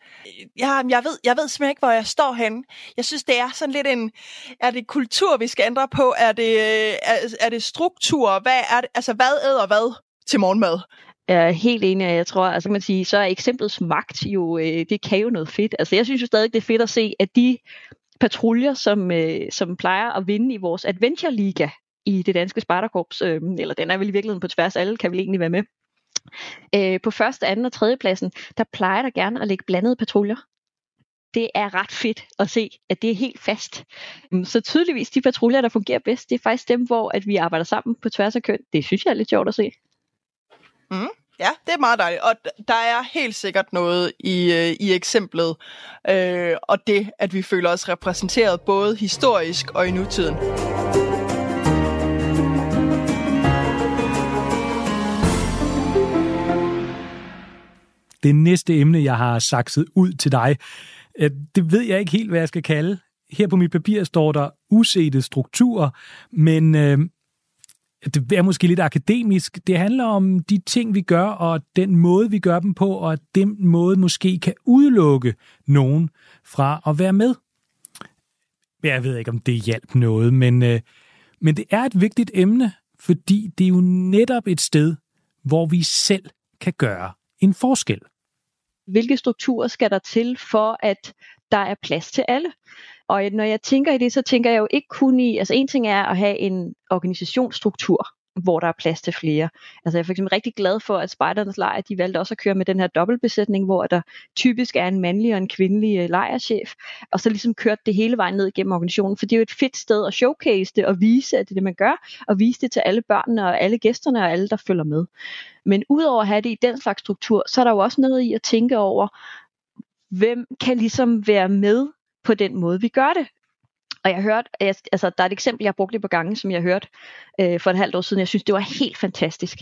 Jeg, jeg, ved, jeg ved simpelthen ikke, hvor jeg står henne. Jeg synes, det er sådan lidt en... Er det kultur, vi skal ændre på? Er det, er, er det struktur? Hvad er det, altså, hvad æder hvad til morgenmad? Jeg er helt enig, jeg tror, altså kan man sige, så er eksemplets magt jo, øh, det kan jo noget fedt. Altså jeg synes jo stadig, det er fedt at se, at de patruljer, som, øh, som plejer at vinde i vores Adventure Liga i det danske Spartakorps, øh, eller den er vel i virkeligheden på tværs, alle kan vel egentlig være med, Øh, på første, anden og tredje pladsen, der plejer der gerne at ligge blandede patruljer. Det er ret fedt at se, at det er helt fast. Mm, så tydeligvis de patruljer, der fungerer bedst, det er faktisk dem, hvor at vi arbejder sammen på tværs af køn. Det synes jeg er lidt sjovt at se. Mm. Ja, det er meget dejligt, og der er helt sikkert noget i, øh, i eksemplet, øh, og det, at vi føler os repræsenteret både historisk og i nutiden. Det næste emne, jeg har sakset ud til dig, øh, det ved jeg ikke helt, hvad jeg skal kalde. Her på mit papir står der usete strukturer, men øh, det er måske lidt akademisk. Det handler om de ting, vi gør, og den måde, vi gør dem på, og at den måde måske kan udelukke nogen fra at være med. Jeg ved ikke, om det hjalp noget, men, øh, men det er et vigtigt emne, fordi det er jo netop et sted, hvor vi selv kan gøre en forskel hvilke strukturer skal der til for, at der er plads til alle? Og når jeg tænker i det, så tænker jeg jo ikke kun i, altså en ting er at have en organisationsstruktur, hvor der er plads til flere. Altså jeg er for eksempel rigtig glad for, at Spejdernes Lejr, de valgte også at køre med den her dobbeltbesætning, hvor der typisk er en mandlig og en kvindelig øh, lejrchef, og så ligesom kørt det hele vejen ned gennem organisationen, for det er jo et fedt sted at showcase det og vise, at det er det, man gør, og vise det til alle børnene og alle gæsterne og alle, der følger med. Men udover at have det i den slags struktur, så er der jo også noget i at tænke over, hvem kan ligesom være med på den måde, vi gør det. Og jeg hørte, altså der er et eksempel, jeg har brugt det på gange, som jeg hørte øh, for et halvt år siden. Jeg synes, det var helt fantastisk.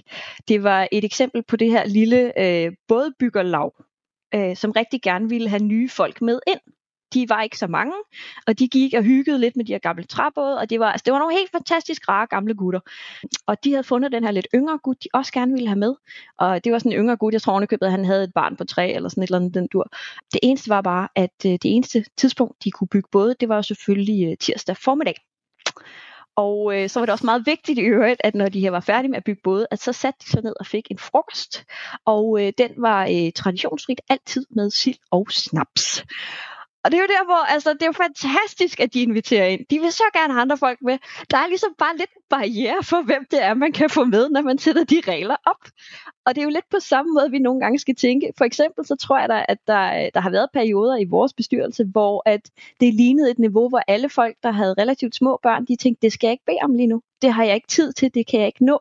Det var et eksempel på det her lille øh, bådbyggerlag, øh, som rigtig gerne ville have nye folk med ind de var ikke så mange, og de gik og hyggede lidt med de her gamle træbåde, og det var, altså, det var nogle helt fantastisk rare gamle gutter. Og de havde fundet den her lidt yngre gut, de også gerne ville have med. Og det var sådan en yngre gut, jeg tror købet, at han havde et barn på tre, eller sådan et eller andet den dur. Det eneste var bare, at øh, det eneste tidspunkt, de kunne bygge både, det var jo selvfølgelig øh, tirsdag formiddag. Og øh, så var det også meget vigtigt i øvrigt, at når de her var færdige med at bygge både, at så satte de sig ned og fik en frokost. Og øh, den var øh, traditionsrigt altid med sild og snaps. Og det er jo der, hvor altså, det er jo fantastisk, at de inviterer ind. De vil så gerne have andre folk med. Der er ligesom bare lidt barriere for, hvem det er, man kan få med, når man sætter de regler op. Og det er jo lidt på samme måde, vi nogle gange skal tænke. For eksempel så tror jeg da, at der, der har været perioder i vores bestyrelse, hvor at det lignede et niveau, hvor alle folk, der havde relativt små børn, de tænkte, det skal jeg ikke bede om lige nu. Det har jeg ikke tid til, det kan jeg ikke nå.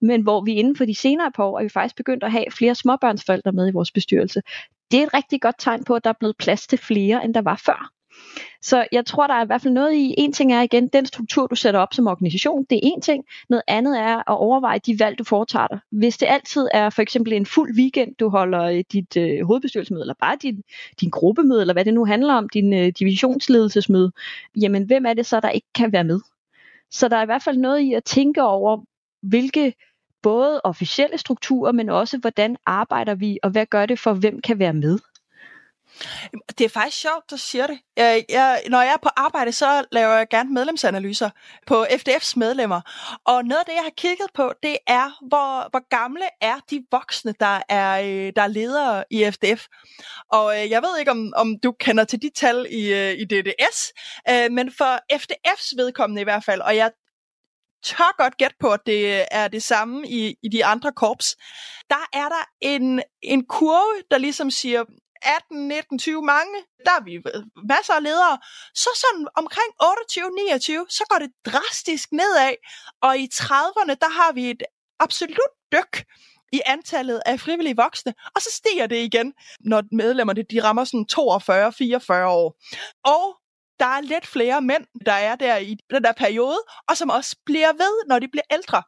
Men hvor vi inden for de senere par år er vi faktisk begyndt at have flere småbørnsforældre med i vores bestyrelse det er et rigtig godt tegn på, at der er blevet plads til flere, end der var før. Så jeg tror, der er i hvert fald noget i, en ting er igen, den struktur, du sætter op som organisation, det er en ting. Noget andet er at overveje de valg, du foretager dig. Hvis det altid er for eksempel en fuld weekend, du holder øh, dit øh, hovedbestyrelsesmøde, eller bare din, din gruppemøde, eller hvad det nu handler om, din øh, divisionsledelsesmøde, jamen hvem er det så, der ikke kan være med? Så der er i hvert fald noget i at tænke over, hvilke både officielle strukturer, men også hvordan arbejder vi, og hvad gør det for, hvem kan være med? Det er faktisk sjovt, du siger det. Jeg, jeg, når jeg er på arbejde, så laver jeg gerne medlemsanalyser på FDF's medlemmer. Og noget af det, jeg har kigget på, det er, hvor, hvor gamle er de voksne, der er, øh, der er ledere i FDF. Og øh, jeg ved ikke, om, om du kender til de tal i, øh, i DDS, men for FDF's vedkommende i hvert fald, og jeg tør godt gætte på, at det øh, er det samme i, i de andre korps. Der er der en, en kurve, der ligesom siger, 18, 19, 20 mange, der er vi øh, masser af ledere. Så sådan omkring 28, 29, så går det drastisk nedad. Og i 30'erne, der har vi et absolut dyk i antallet af frivillige voksne, og så stiger det igen, når medlemmerne de rammer sådan 42-44 år. Og der er lidt flere mænd, der er der i den der periode, og som også bliver ved, når de bliver ældre.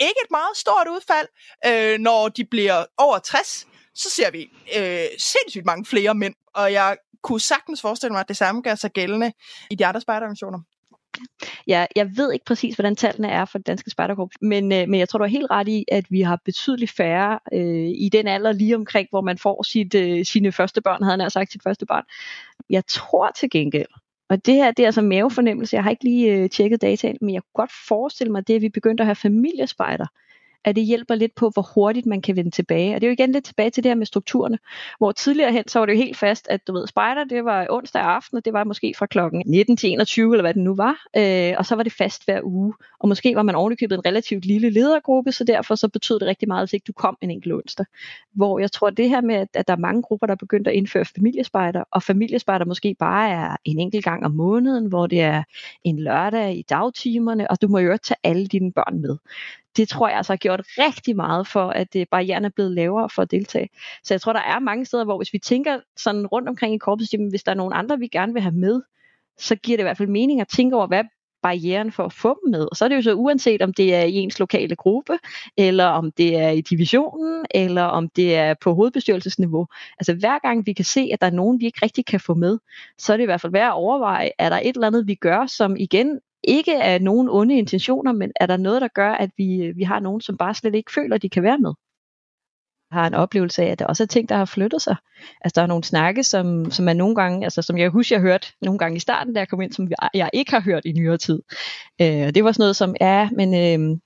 Ikke et meget stort udfald, øh, når de bliver over 60, så ser vi øh, sindssygt mange flere mænd, og jeg kunne sagtens forestille mig, at det samme gør sig gældende i de andre spejderorganisationer. Ja, jeg ved ikke præcis, hvordan tallene er for det danske spejderkorps, men, øh, men jeg tror, du er helt ret i, at vi har betydeligt færre øh, i den alder lige omkring, hvor man får sit, øh, sine første børn, havde han sagt sit første barn. Jeg tror til gengæld, og det her, det er altså mavefornemmelse. Jeg har ikke lige øh, tjekket dataen, men jeg kunne godt forestille mig, det at vi begyndte at have familiespejder at det hjælper lidt på, hvor hurtigt man kan vende tilbage. Og det er jo igen lidt tilbage til det her med strukturerne, hvor tidligere hen, så var det jo helt fast, at du ved, spejder, det var onsdag aften, og det var måske fra klokken 19 til 21, eller hvad det nu var, øh, og så var det fast hver uge. Og måske var man ovenikøbet en relativt lille ledergruppe, så derfor så betød det rigtig meget, hvis ikke du kom en enkelt onsdag. Hvor jeg tror, det her med, at der er mange grupper, der er begyndt at indføre familiespejder, og familiespejder måske bare er en enkelt gang om måneden, hvor det er en lørdag i dagtimerne, og du må jo tage alle dine børn med det tror jeg altså har gjort rigtig meget for, at øh, barrieren er blevet lavere for at deltage. Så jeg tror, der er mange steder, hvor hvis vi tænker sådan rundt omkring i korpset, jamen, hvis der er nogen andre, vi gerne vil have med, så giver det i hvert fald mening at tænke over, hvad barrieren for at få dem med. Og så er det jo så uanset om det er i ens lokale gruppe, eller om det er i divisionen, eller om det er på hovedbestyrelsesniveau. Altså hver gang vi kan se, at der er nogen, vi ikke rigtig kan få med, så er det i hvert fald værd at overveje, er der et eller andet, vi gør, som igen ikke er nogen onde intentioner, men er der noget, der gør, at vi, vi har nogen, som bare slet ikke føler, at de kan være med? Jeg har en oplevelse af, at der også er ting, der har flyttet sig. Altså der er nogle snakke, som, som er nogle gange, altså som jeg husker, jeg hørte nogle gange i starten, da jeg kom ind, som jeg ikke har hørt i nyere tid. Øh, det var sådan noget som, ja, men, øh,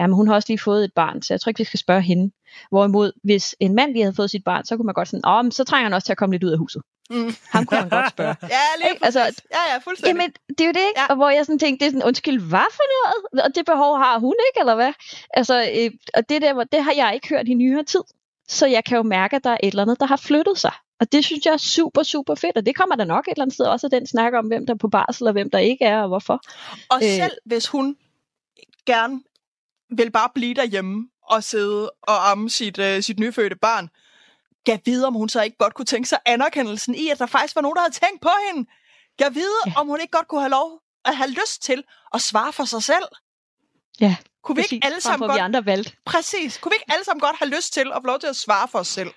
ja, men hun har også lige fået et barn, så jeg tror ikke, vi skal spørge hende. Hvorimod, hvis en mand lige havde fået sit barn, så kunne man godt sådan, åh, men så trænger han også til at komme lidt ud af huset. Mm. Ham kunne han godt spørge. Ja, lige Ikke? Altså. Ja, ja, fuldstændig. Jamen, det er jo det, ikke? Ja. Og hvor jeg sådan tænkte, det er sådan, undskyld, hvad for noget? Og det behov har hun ikke, eller hvad? Altså, øh, og det der, det har jeg ikke hørt i nyere tid. Så jeg kan jo mærke, at der er et eller andet, der har flyttet sig. Og det synes jeg er super, super fedt. Og det kommer der nok et eller andet sted også af den snak om, hvem der er på barsel, og hvem der ikke er, og hvorfor. Og Øh. selv hvis hun gerne vil bare blive derhjemme og sidde og amme sit, øh, sit nyfødte barn, kan vide, om hun så ikke godt kunne tænke sig anerkendelsen i, at der faktisk var nogen, der havde tænkt på hende. Jeg vide, ja. Om hun ikke godt kunne have lov at have lyst til at svare for sig selv. Ja, Kunne vi Præcis, ikke alle sammen godt... vi andre valgte. Præcis. Kunne vi ikke alle sammen godt have lyst til at få lov til at svare for os selv?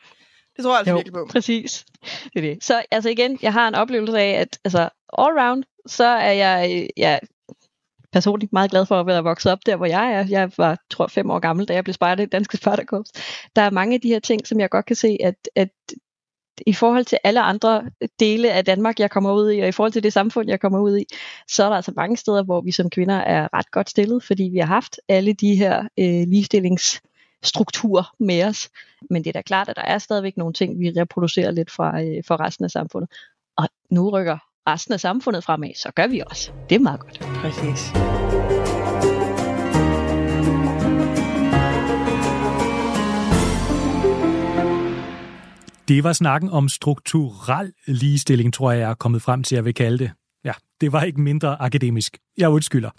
Det tror jeg altså Jo, virkelig på. præcis. Det er det. Så altså igen, jeg har en oplevelse af, at altså, all round, så er jeg, jeg personligt meget glad for at være vokset op der, hvor jeg er. Jeg var, tror fem år gammel, da jeg blev spejder i danske spejderkorps. Der er mange af de her ting, som jeg godt kan se, at, at i forhold til alle andre dele af Danmark, jeg kommer ud i, og i forhold til det samfund, jeg kommer ud i, så er der altså mange steder, hvor vi som kvinder er ret godt stillet, fordi vi har haft alle de her øh, ligestillingsstrukturer med os. Men det er da klart, at der er stadigvæk nogle ting, vi reproducerer lidt fra, øh, fra resten af samfundet. Og nu rykker resten af samfundet fremad, så gør vi også. Det er meget godt. Præcis. Det var snakken om strukturel ligestilling, tror jeg, jeg er kommet frem til, at jeg vil kalde det. Ja, det var ikke mindre akademisk. Jeg undskylder.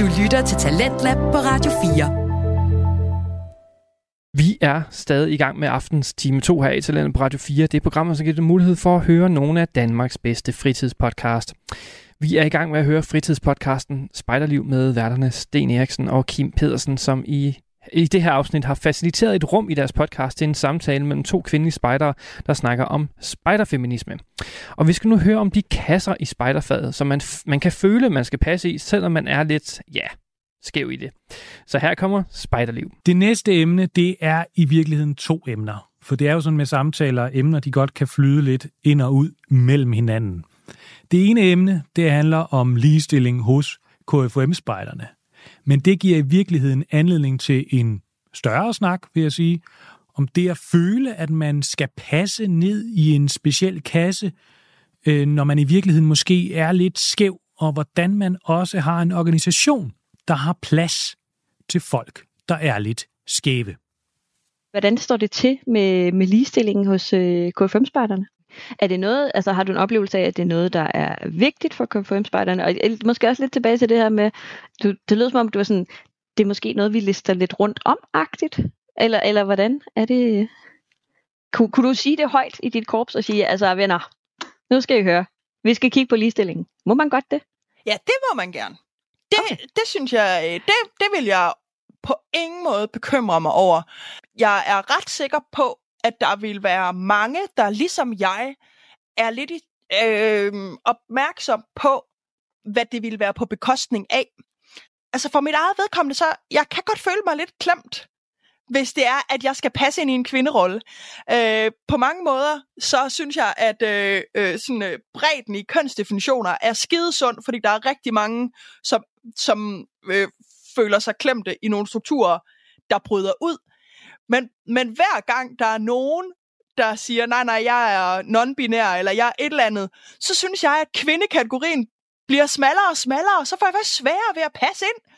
Du lytter til Talentlab på Radio 4. Vi er stadig i gang med aftens time 2 her i Talentet på Radio 4. Det er programmet, som giver dig mulighed for at høre nogle af Danmarks bedste fritidspodcast. Vi er i gang med at høre fritidspodcasten Spejderliv med værterne Sten Eriksen og Kim Pedersen, som i i det her afsnit har faciliteret et rum i deres podcast til en samtale mellem to kvindelige spejdere, der snakker om spejderfeminisme. Og vi skal nu høre om de kasser i spejderfaget, som man, f- man kan føle, man skal passe i, selvom man er lidt, ja, skæv i det. Så her kommer spejderliv. Det næste emne, det er i virkeligheden to emner. For det er jo sådan med samtaler, emner, de godt kan flyde lidt ind og ud mellem hinanden. Det ene emne, det handler om ligestilling hos KFM-spejderne. Men det giver i virkeligheden anledning til en større snak, vil jeg sige, om det at føle, at man skal passe ned i en speciel kasse, øh, når man i virkeligheden måske er lidt skæv, og hvordan man også har en organisation, der har plads til folk, der er lidt skæve. Hvordan står det til med, med ligestillingen hos øh, KFM-spejderne? Er det noget, altså har du en oplevelse af, at det er noget, der er vigtigt for KFM-spejderne? Og øh, måske også lidt tilbage til det her med, du, det lød som om, du var sådan, det er måske noget, vi lister lidt rundt om-agtigt? Eller, eller hvordan er det? Kun, kunne du sige det højt i dit korps og sige, altså venner, nu skal I høre, vi skal kigge på ligestillingen. Må man godt det? Ja, det må man gerne. Det, okay. det synes jeg, øh, det, det vil jeg på ingen måde bekymre mig over. Jeg er ret sikker på, at der vil være mange, der ligesom jeg er lidt i, øh, opmærksom på, hvad det vil være på bekostning af. Altså for mit eget vedkommende, så jeg kan godt føle mig lidt klemt, hvis det er, at jeg skal passe ind i en kvinderolle. Øh, på mange måder, så synes jeg, at øh, øh, sådan, øh, bredden i kønsdefinitioner er skidesund, fordi der er rigtig mange, som, som øh, føler sig klemte i nogle strukturer, der bryder ud. Men, men hver gang der er nogen, der siger, nej, nej, jeg er non-binær, eller jeg er et eller andet, så synes jeg, at kvindekategorien bliver smallere og smallere, og så får jeg faktisk sværere ved at passe ind.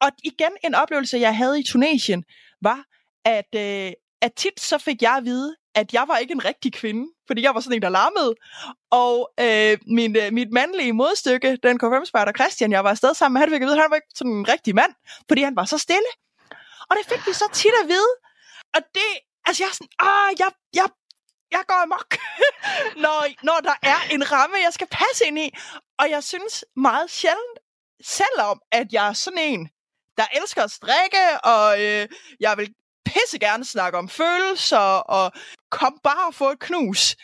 Og igen, en oplevelse, jeg havde i Tunesien, var, at, øh, at tit så fik jeg at vide, at jeg var ikke en rigtig kvinde, fordi jeg var sådan en, der larmede. Og øh, min, øh, mit mandlige modstykke, den KFM-spejder Christian, jeg var afsted sammen med, han fik at vide, at han var ikke sådan en rigtig mand, fordi han var så stille. Og det fik vi så tit at vide. Og det, altså jeg er sådan, ah, jeg, jeg, jeg går amok, [laughs] når, når der er en ramme, jeg skal passe ind i. Og jeg synes meget sjældent, selvom at jeg er sådan en, der elsker at strikke, og øh, jeg vil pisse gerne snakke om følelser, og kom bare og få et knus.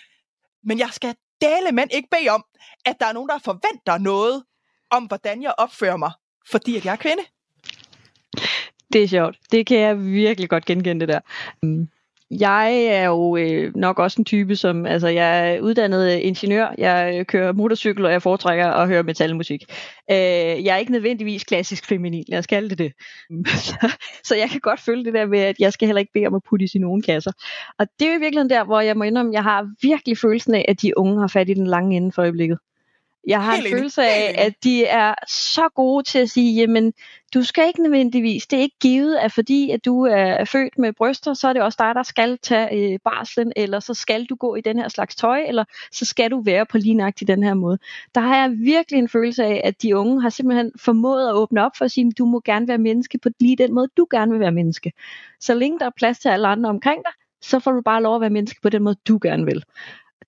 Men jeg skal dale men ikke bede om, at der er nogen, der forventer noget om, hvordan jeg opfører mig, fordi at jeg er kvinde. Det er sjovt. Det kan jeg virkelig godt genkende det der. Mm jeg er jo øh, nok også en type, som, altså jeg er uddannet ingeniør, jeg øh, kører motorcykel, og jeg foretrækker at høre metalmusik. Øh, jeg er ikke nødvendigvis klassisk feminin, lad os kalde det det. [laughs] så, så jeg kan godt følge det der med, at jeg skal heller ikke bede om at putte i nogen kasser. Og det er jo virkelig der, hvor jeg må indrømme, jeg har virkelig følelsen af, at de unge har fat i den lange ende for øjeblikket. Jeg har Helt en følelse af, at de er så gode til at sige, jamen, du skal ikke nødvendigvis, det er ikke givet, at fordi at du er født med bryster, så er det også dig, der skal tage øh, barslen, eller så skal du gå i den her slags tøj, eller så skal du være på lignagtig den her måde. Der har jeg virkelig en følelse af, at de unge har simpelthen formået at åbne op for at sige, du må gerne være menneske på lige den måde, du gerne vil være menneske. Så længe der er plads til alle andre omkring dig, så får du bare lov at være menneske på den måde, du gerne vil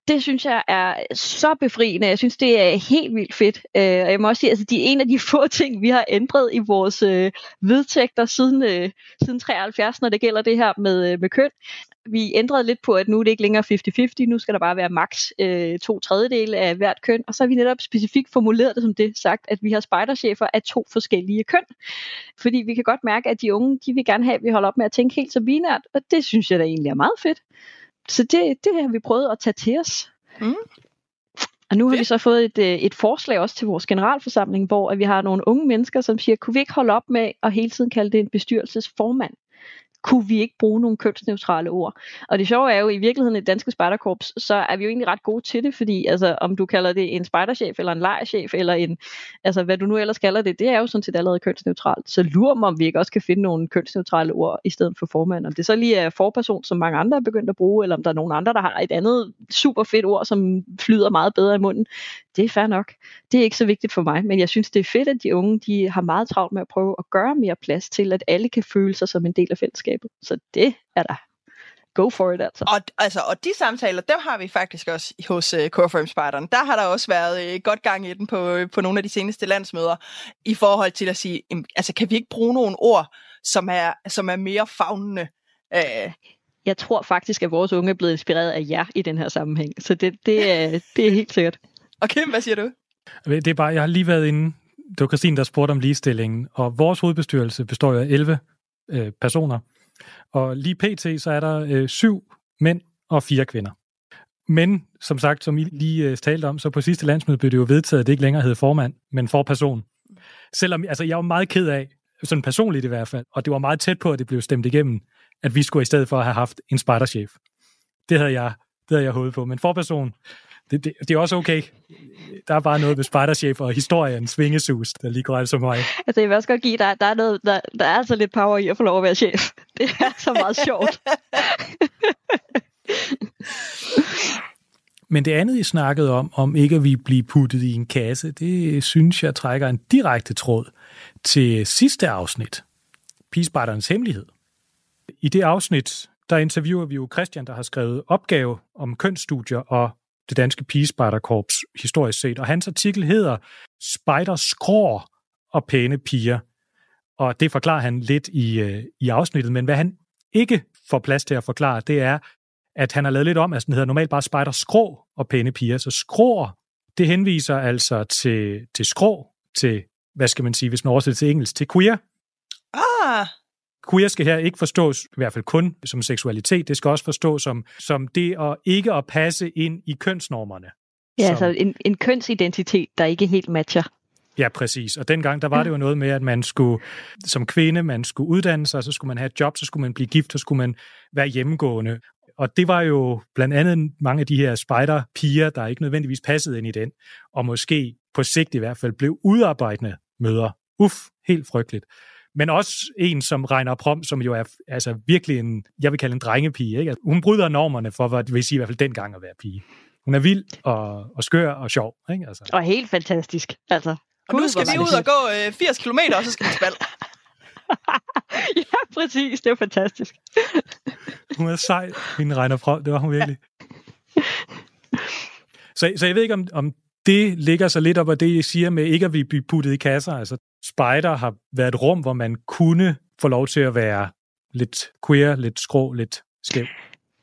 det synes jeg er så befriende. Jeg synes, det er helt vildt fedt. Øh, og jeg må også sige, altså, de er en af de få [laughs] ting, vi har ændret i vores øh, vedtægter siden, øh, siden 73, når det gælder det her med, øh, med køn. Vi ændrede lidt på, at nu er det ikke længere 50-50, nu skal der bare være maks øh, to tredjedele af hvert køn, og så har vi netop specifikt formuleret det som det sagt, at vi har spejderchefer af to forskellige køn. Fordi vi kan godt mærke, at de unge, de vil gerne have, at vi holder op med at tænke helt så binært, og det synes jeg da egentlig er meget fedt. Så det, det har vi prøvet at tage til os. Mm. Og nu har vi så fået et, øh, et forslag også til vores generalforsamling, hvor at vi har nogle unge mennesker, som siger, kunne vi ikke holde op med at hele tiden kalde det en bestyrelsesformand? Kunne vi ikke bruge nogle kønsneutrale ord? Og det sjove er jo, i virkeligheden i danske spejderkorps, så er vi jo egentlig ret gode til det, fordi altså, om du kalder det en spejderchef, eller en lejerchef, eller en, altså hvad du nu ellers kalder det, det er jo sådan set allerede kønsneutralt. Så lurer mig, om vi ikke også kan finde nogle kønsneutrale ord i stedet for formand. Om det så lige er forperson, som mange andre er begyndt at bruge, eller om der er nogen andre, der har et andet super fedt ord, som flyder meget bedre i munden. Det er fair nok. Det er ikke så vigtigt for mig, men jeg synes, det er fedt, at de unge de har meget travlt med at prøve at gøre mere plads til, at alle kan føle sig som en del af fællesskabet. Så det er der. Go for it, altså. Og, altså, og de samtaler, dem har vi faktisk også hos uh, Core Spejderen. Der har der også været uh, godt gang i den på, på nogle af de seneste landsmøder, i forhold til at sige, jamen, altså kan vi ikke bruge nogle ord, som er, som er mere fagnende? Uh, Jeg tror faktisk, at vores unge er blevet inspireret af jer i den her sammenhæng. Så det, det, er, det er helt sikkert. og Kim, hvad siger du? Det er bare, jeg har lige været inde, det var Christine, der spurgte om ligestillingen, og vores hovedbestyrelse består jo af 11 øh, personer, og lige pt. så er der øh, syv mænd og fire kvinder. Men, som sagt, som I lige øh, talte om, så på sidste landsmøde blev det jo vedtaget, at det ikke længere hed formand, men forperson. Selvom, altså jeg var meget ked af, sådan personligt i hvert fald, og det var meget tæt på, at det blev stemt igennem, at vi skulle i stedet for have haft en spejderchef. Det havde jeg, det havde jeg håbet på, men forperson, det, det, det er også okay. Der er bare noget ved spejderchef og historien, svingesus, der lige går altså mig. Altså, jeg vil også godt give dig, der er, noget, der, der er altså lidt power i at få lov at være chef. [laughs] Det er så meget sjovt. [laughs] Men det andet, I snakkede om, om ikke at vi blive puttet i en kasse, det synes jeg trækker en direkte tråd til sidste afsnit, Pigespejderens Hemmelighed. I det afsnit, der interviewer vi jo Christian, der har skrevet opgave om kønsstudier og det danske pigespejderkorps historisk set, og hans artikel hedder Spejder skrår og pæne piger. Og det forklarer han lidt i, øh, i afsnittet, men hvad han ikke får plads til at forklare, det er, at han har lavet lidt om, at den hedder normalt bare spejder skrå og pæne piger. Så skrår, det henviser altså til, til skrå, til, hvad skal man sige, hvis man oversætter til engelsk, til queer. Queer skal her ikke forstås, i hvert fald kun som seksualitet, det skal også forstås som, som det at ikke at passe ind i kønsnormerne. Ja, Som- altså en, en kønsidentitet, der ikke helt matcher. Ja, præcis. Og dengang, der var det jo noget med, at man skulle, som kvinde, man skulle uddanne sig, så skulle man have et job, så skulle man blive gift, så skulle man være hjemmegående. Og det var jo blandt andet mange af de her spejderpiger, der ikke nødvendigvis passede ind i den, og måske på sigt i hvert fald blev udarbejdende møder. Uff, helt frygteligt. Men også en som Reiner Prom, som jo er altså virkelig en, jeg vil kalde en drengepige. Ikke? Hun bryder normerne for, hvad det vil sige i hvert fald dengang at være pige. Hun er vild og, og skør og sjov. Ikke? Altså. Og helt fantastisk. Altså, og nu skal vi ud og gå øh, 80 km, og så skal vi spille. [laughs] ja, præcis. Det er fantastisk. Hun er sej, min Reiner Prom. Det var hun virkelig. Så, så jeg ved ikke, om, om det ligger så lidt op af det, jeg siger med ikke at blive puttet i kasser. Altså, Spider har været et rum, hvor man kunne få lov til at være lidt queer, lidt skrå, lidt skæv.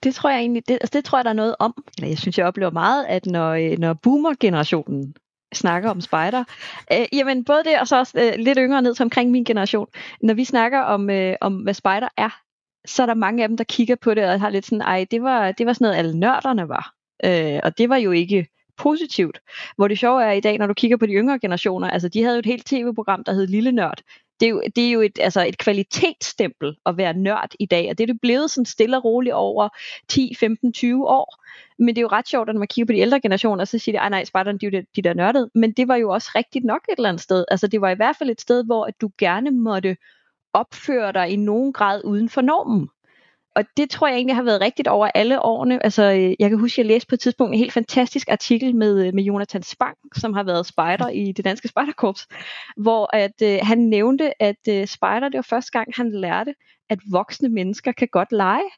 Det tror jeg egentlig, det, altså det tror jeg, der er noget om. Eller jeg synes, jeg oplever meget, at når, øh, når boomer-generationen snakker om spider, [laughs] øh, jamen både det, og så også øh, lidt yngre ned til omkring min generation, når vi snakker om, øh, om hvad spider er, så er der mange af dem, der kigger på det og har lidt sådan, ej, det var, det var sådan noget, alle nørderne var. Øh, og det var jo ikke positivt. Hvor det sjove er i dag, når du kigger på de yngre generationer, altså de havde jo et helt tv-program, der hed Lille Nørd. Det er jo, det er jo et, altså et kvalitetsstempel at være nørd i dag, og det er det blevet sådan stille og roligt over 10, 15, 20 år. Men det er jo ret sjovt, at når man kigger på de ældre generationer, så siger de, ej nej, Spartan, de er jo de der nørdede. Men det var jo også rigtigt nok et eller andet sted. Altså det var i hvert fald et sted, hvor at du gerne måtte opføre dig i nogen grad uden for normen. Og det tror jeg egentlig har været rigtigt over alle årene. Altså, øh, jeg kan huske, at jeg læste på et tidspunkt en helt fantastisk artikel med, øh, med Jonathan Spang, som har været spejder i det danske spejderkorps, hvor at, øh, han nævnte, at øh, spejder, det var første gang, han lærte, at voksne mennesker kan godt lege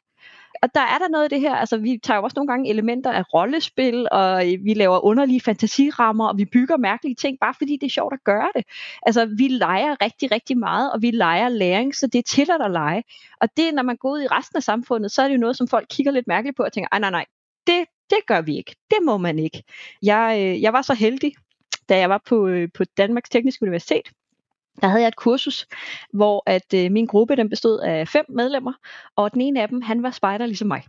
og der er der noget af det her, altså vi tager jo også nogle gange elementer af rollespil, og øh, vi laver underlige fantasirammer, og vi bygger mærkelige ting, bare fordi det er sjovt at gøre det. Altså vi leger rigtig, rigtig meget, og vi leger læring, så det er til at lege. Og det, når man går ud i resten af samfundet, så er det jo noget, som folk kigger lidt mærkeligt på og tænker, nej, nej, nej, det, det gør vi ikke. Det må man ikke. Jeg, øh, jeg var så heldig, da jeg var på, øh, på Danmarks Tekniske Universitet, der havde jeg et kursus, hvor at øh, min gruppe den bestod af fem medlemmer, og den ene af dem, han var spejder ligesom mig.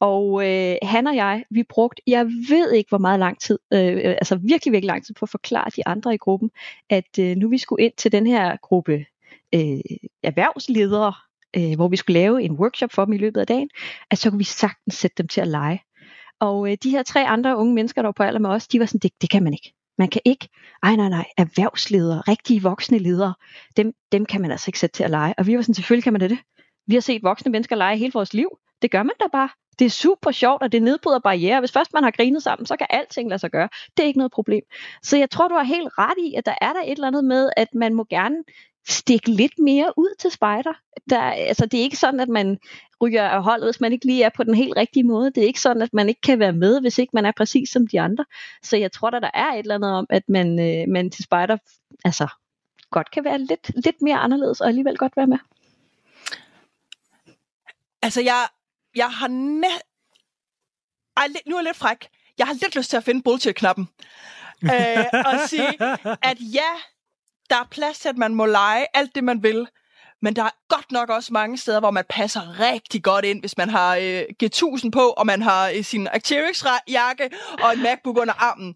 Og øh, han og jeg, vi brugte, jeg ved ikke hvor meget lang tid, øh, øh, altså virkelig, virkelig lang tid på at forklare de andre i gruppen, at øh, nu vi skulle ind til den her gruppe øh, erhvervsledere, øh, hvor vi skulle lave en workshop for dem i løbet af dagen, at så kunne vi sagtens sætte dem til at lege. Og øh, de her tre andre unge mennesker, der var på alder med os, de var sådan, det, det kan man ikke. Man kan ikke, ej nej nej, erhvervsledere, rigtige voksne ledere, dem, dem kan man altså ikke sætte til at lege. Og vi var sådan, selvfølgelig kan man det. Vi har set voksne mennesker lege hele vores liv. Det gør man da bare. Det er super sjovt, og det nedbryder barriere. Hvis først man har grinet sammen, så kan alting lade sig gøre. Det er ikke noget problem. Så jeg tror, du har helt ret i, at der er der et eller andet med, at man må gerne stikke lidt mere ud til spejder. Der, altså, det er ikke sådan, at man ryger af holdet, hvis man ikke lige er på den helt rigtige måde. Det er ikke sådan, at man ikke kan være med, hvis ikke man er præcis som de andre. Så jeg tror, at der er et eller andet om, at man, øh, man til spejder altså, godt kan være lidt, lidt mere anderledes, og alligevel godt være med. Altså, jeg, jeg har næ... Ej, nu er jeg lidt fræk. Jeg har lidt lyst til at finde bullshit-knappen. øh, og sige, at ja, der er plads til, at man må lege alt det, man vil. Men der er godt nok også mange steder, hvor man passer rigtig godt ind, hvis man har øh, G1000 på, og man har øh, sin Arcteryx-jakke og en MacBook under armen.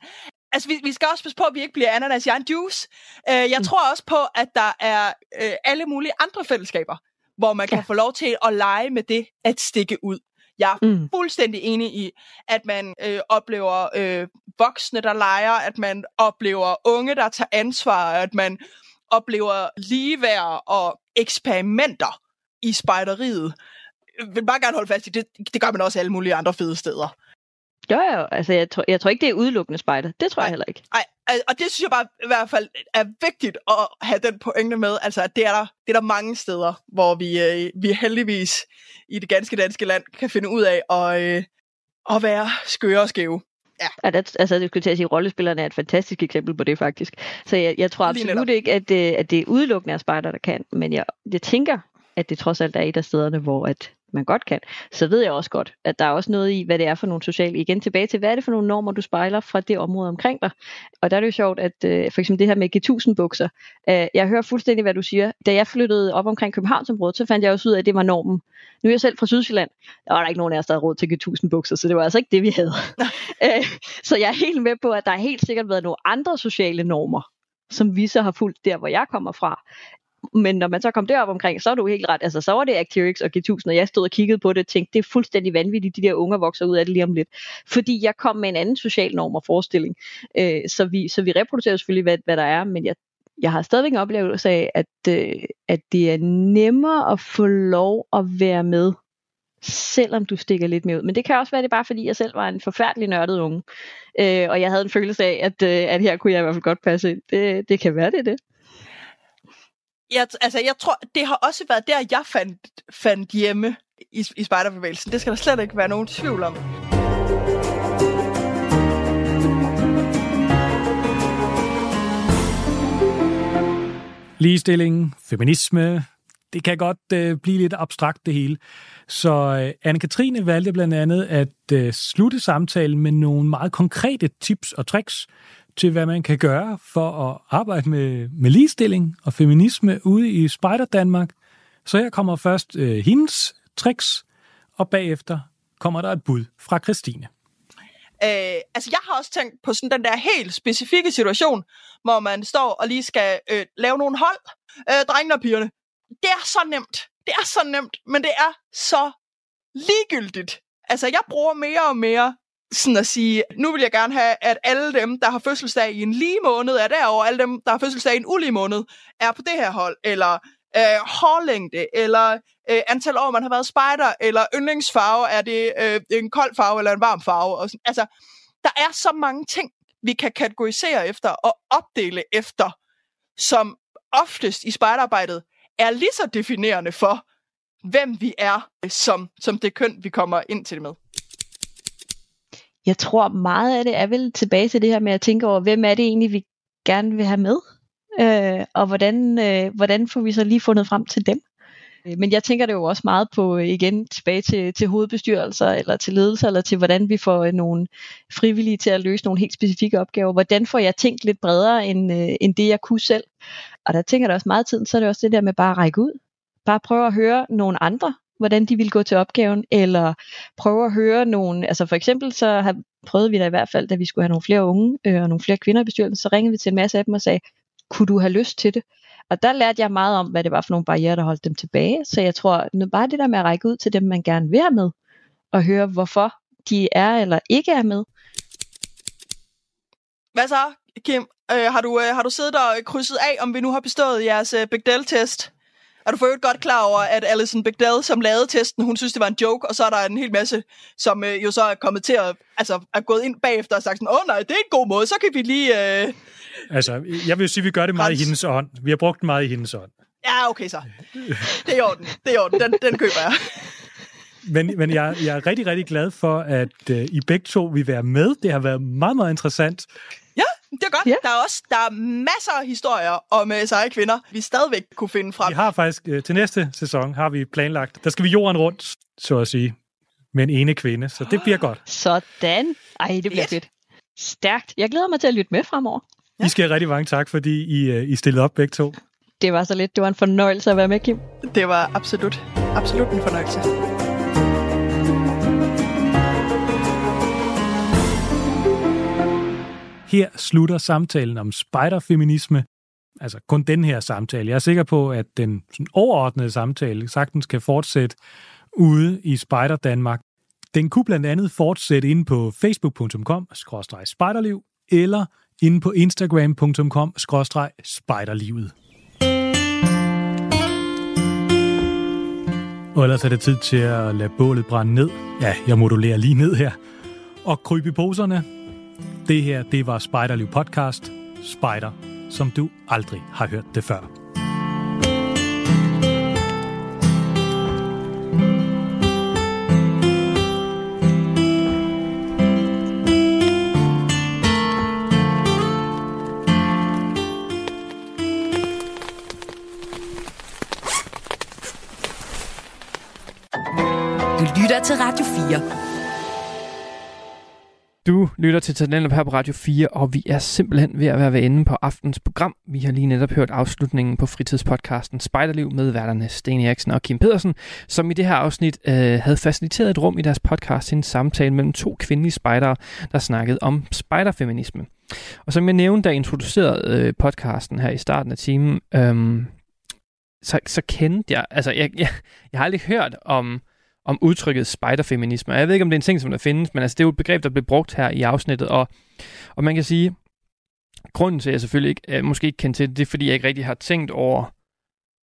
Altså, vi, vi skal også passe på, at vi ikke bliver ananas i en juice. Øh, jeg mm. tror også på, at der er øh, alle mulige andre fællesskaber, hvor man ja. kan få lov til at lege med det at stikke ud. Jeg er mm. fuldstændig enig i, at man øh, oplever øh, voksne, der leger, at man oplever unge, der tager ansvar, at man oplever ligeværd og eksperimenter i spejderiet. Jeg vil bare gerne holde fast i, det, det gør man også alle mulige andre fede steder. Ja, ja, altså jeg tror, jeg tror ikke, det er udelukkende spejder. Det tror Ej, jeg heller ikke. Nej, og det synes jeg bare i hvert fald er vigtigt at have den pointe med. Altså, at det er der, det er der mange steder, hvor vi, øh, vi heldigvis i det ganske danske land kan finde ud af at, øh, at være skøre og skæve. Ja. At, at, altså, det skulle til at sige, at rollespillerne er et fantastisk eksempel på det, faktisk. Så jeg, jeg tror absolut ikke, at, det, at det er udelukkende af spejder, der kan. Men jeg, jeg tænker, at det trods alt er et af stederne, hvor at man godt kan, så ved jeg også godt, at der er også noget i, hvad det er for nogle sociale, igen tilbage til, hvad er det for nogle normer, du spejler fra det område omkring dig. Og der er det jo sjovt, at øh, for eksempel det her med G1000 bukser, øh, jeg hører fuldstændig, hvad du siger. Da jeg flyttede op omkring Københavnsområdet, så fandt jeg også ud af, at det var normen. Nu er jeg selv fra Sydsjælland, der var der ikke nogen af os, der havde råd til G1000 bukser, så det var altså ikke det, vi havde. [laughs] øh, så jeg er helt med på, at der har helt sikkert været nogle andre sociale normer, som vi så har fulgt der, hvor jeg kommer fra men når man så kom derop omkring, så er du helt ret. Altså, så var det Actyrix og G1000, og jeg stod og kiggede på det og tænkte, det er fuldstændig vanvittigt, de der unger vokser ud af det lige om lidt. Fordi jeg kom med en anden social norm og forestilling. Øh, så, vi, så vi reproducerer selvfølgelig, hvad, hvad der er, men jeg, jeg har stadigvæk en oplevelse af, at, øh, at det er nemmere at få lov at være med, selvom du stikker lidt mere ud. Men det kan også være, det bare fordi, jeg selv var en forfærdelig nørdet unge. Øh, og jeg havde en følelse af, at, øh, at her kunne jeg i hvert fald godt passe ind. Det, det kan være, det er det jeg, altså, jeg tror, det har også været der, jeg fandt, fandt hjemme i, i spejderbevægelsen. Det skal der slet ikke være nogen tvivl om. Ligestilling, feminisme, det kan godt øh, blive lidt abstrakt det hele. Så øh, Anne-Katrine valgte blandt andet at øh, slutte samtalen med nogle meget konkrete tips og tricks til, hvad man kan gøre for at arbejde med, med ligestilling og feminisme ude i Spider Danmark, Så her kommer først øh, hendes tricks, og bagefter kommer der et bud fra Christine. Øh, altså, jeg har også tænkt på sådan den der helt specifikke situation, hvor man står og lige skal øh, lave nogle hold, øh, drengene og pigerne. Det er så nemt. Det er så nemt, men det er så ligegyldigt. Altså, jeg bruger mere og mere sådan at sige, nu vil jeg gerne have, at alle dem, der har fødselsdag i en lige måned, er derovre, alle dem, der har fødselsdag i en ulige måned, er på det her hold, eller øh, hårlængde, eller øh, antal år, man har været spejder, eller yndlingsfarve, er det øh, en kold farve eller en varm farve. Og sådan. Altså, der er så mange ting, vi kan kategorisere efter og opdele efter, som oftest i spejderarbejdet er lige så definerende for, hvem vi er, øh, som, som det køn, vi kommer ind til det med. Jeg tror meget af det er vel tilbage til det her med at tænke over, hvem er det egentlig, vi gerne vil have med? Øh, og hvordan, øh, hvordan får vi så lige fundet frem til dem? Øh, men jeg tænker det jo også meget på, øh, igen, tilbage til, til hovedbestyrelser, eller til ledelser, eller til hvordan vi får øh, nogle frivillige til at løse nogle helt specifikke opgaver. Hvordan får jeg tænkt lidt bredere, end, end det jeg kunne selv? Og der tænker jeg også meget tid, så er det også det der med bare at række ud. Bare prøve at høre nogle andre, hvordan de vil gå til opgaven, eller prøve at høre nogle, altså for eksempel så har, prøvede vi da i hvert fald, da vi skulle have nogle flere unge øh, og nogle flere kvinder i bestyrelsen, så ringede vi til en masse af dem og sagde, kunne du have lyst til det? Og der lærte jeg meget om, hvad det var for nogle barriere, der holdt dem tilbage. Så jeg tror, nu bare det der med at række ud til dem, man gerne vil have med, og høre, hvorfor de er eller ikke er med. Hvad så, Kim? Øh, har, du, øh, har du siddet og krydset af, om vi nu har bestået jeres øh, Bechdel-test? Er du for øvrigt godt klar over, at Alison Bechdel, som lavede testen, hun synes, det var en joke, og så er der en hel masse, som øh, jo så er kommet til at, altså, er gået ind bagefter og sagt sådan, åh oh, nej, det er en god måde, så kan vi lige... Øh, Altså, jeg vil sige, at vi gør det meget Hans. i hendes ånd. Vi har brugt det meget i hendes ånd. Ja, okay så. Det er i orden. Det er i orden. Den, den køber jeg. Men, men jeg, jeg er rigtig, rigtig glad for, at uh, I begge to vil være med. Det har været meget, meget interessant. Det er godt. Ja. Der er også der er masser af historier om uh, seje kvinder, vi stadigvæk kunne finde frem. Vi har faktisk, uh, til næste sæson har vi planlagt, der skal vi jorden rundt, så at sige, med en ene kvinde, så det bliver godt. Sådan. Ej, det bliver fedt. Stærkt. Jeg glæder mig til at lytte med fremover. Ja. I skal have rigtig mange tak, fordi I, øh, I stillede op begge to. Det var så lidt. Det var en fornøjelse at være med, Kim. Det var absolut, absolut en fornøjelse. Her slutter samtalen om spiderfeminisme. Altså kun den her samtale. Jeg er sikker på, at den sådan overordnede samtale sagtens kan fortsætte ude i Spider Danmark. Den kunne blandt andet fortsætte inde på facebook.com-spiderliv eller inde på instagram.com-spejderlivet. Og ellers er det tid til at lade bålet brænde ned. Ja, jeg modulerer lige ned her. Og krybe i poserne. Det her, det var Spejderliv podcast. Spejder, som du aldrig har hørt det før. til Radio 4. Du lytter til Talentlab her på Radio 4, og vi er simpelthen ved at være ved enden på aftens program. Vi har lige netop hørt afslutningen på fritidspodcasten Spejderliv med værterne Sten Eriksen og Kim Pedersen, som i det her afsnit øh, havde faciliteret et rum i deres podcast til en samtale mellem to kvindelige spejdere, der snakkede om spejderfeminisme. Og som jeg nævnte, da jeg introducerede øh, podcasten her i starten af timen, øh, så, så kendte jeg, altså jeg, jeg, jeg har aldrig hørt om om udtrykket spiderfeminisme. Jeg ved ikke, om det er en ting, som der findes, men altså, det er jo et begreb, der bliver brugt her i afsnittet, og, og man kan sige, grunden til, at jeg selvfølgelig ikke, øh, måske ikke kender til det, det er, fordi jeg ikke rigtig har tænkt over,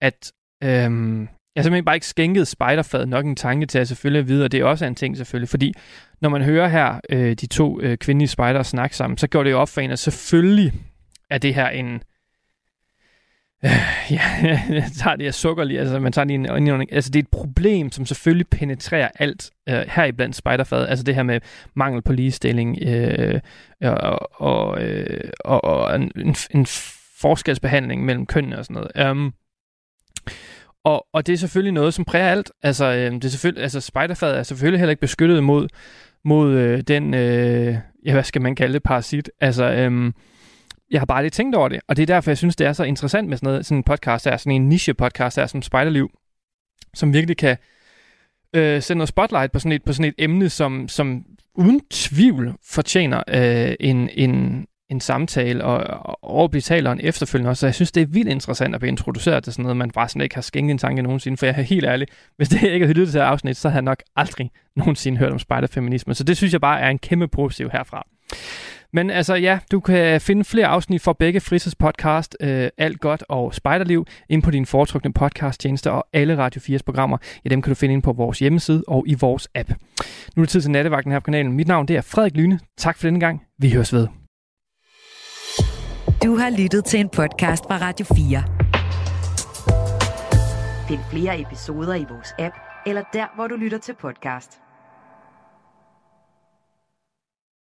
at øhm, jeg simpelthen bare ikke skænket spiderfad nok en tanke til at selvfølgelig vide, og det er også en ting selvfølgelig, fordi når man hører her øh, de to øh, kvindelige spider snakke sammen, så går det jo op for en, at selvfølgelig er det her en, Øh, [sighs] ja, jeg tager det, jeg sukker lige, altså man tager lige en indånding. Altså det er et problem, som selvfølgelig penetrerer alt øh, her i blandt spejderfaget. Altså det her med mangel på ligestilling øh, og, og, øh, og, og en, en forskelsbehandling mellem kønnene og sådan noget. Um, og, og det er selvfølgelig noget, som præger alt. Altså, øh, det er selvfølgelig, altså spejderfaget er selvfølgelig heller ikke beskyttet mod, mod øh, den, øh, ja, hvad skal man kalde det, parasit. Altså, øh, jeg har bare lidt tænkt over det, og det er derfor, jeg synes, det er så interessant med sådan, noget, sådan en podcast her, sådan en niche-podcast her, som Spejderliv. som virkelig kan øh, sætte noget spotlight på sådan et, på sådan et emne, som, som uden tvivl fortjener øh, en, en, en samtale og, og overblik taleren efterfølgende også. Så jeg synes, det er vildt interessant at blive introduceret til sådan noget, man bare sådan ikke har skænket en tanke nogensinde. For jeg er helt ærlig, hvis det ikke havde lyttet til det her afsnit, så havde jeg nok aldrig nogensinde hørt om spejderfeminisme. Så det synes jeg bare er en kæmpe positiv herfra. Men altså ja, du kan finde flere afsnit for begge fritidspodcast, øh, Alt Godt og Spejderliv, ind på din foretrukne podcasttjeneste og alle Radio 4's programmer. Ja, dem kan du finde ind på vores hjemmeside og i vores app. Nu er det tid til nattevagten her på kanalen. Mit navn det er Frederik Lyne. Tak for denne gang. Vi høres ved. Du har lyttet til en podcast fra Radio 4. Find flere episoder i vores app, eller der, hvor du lytter til podcast.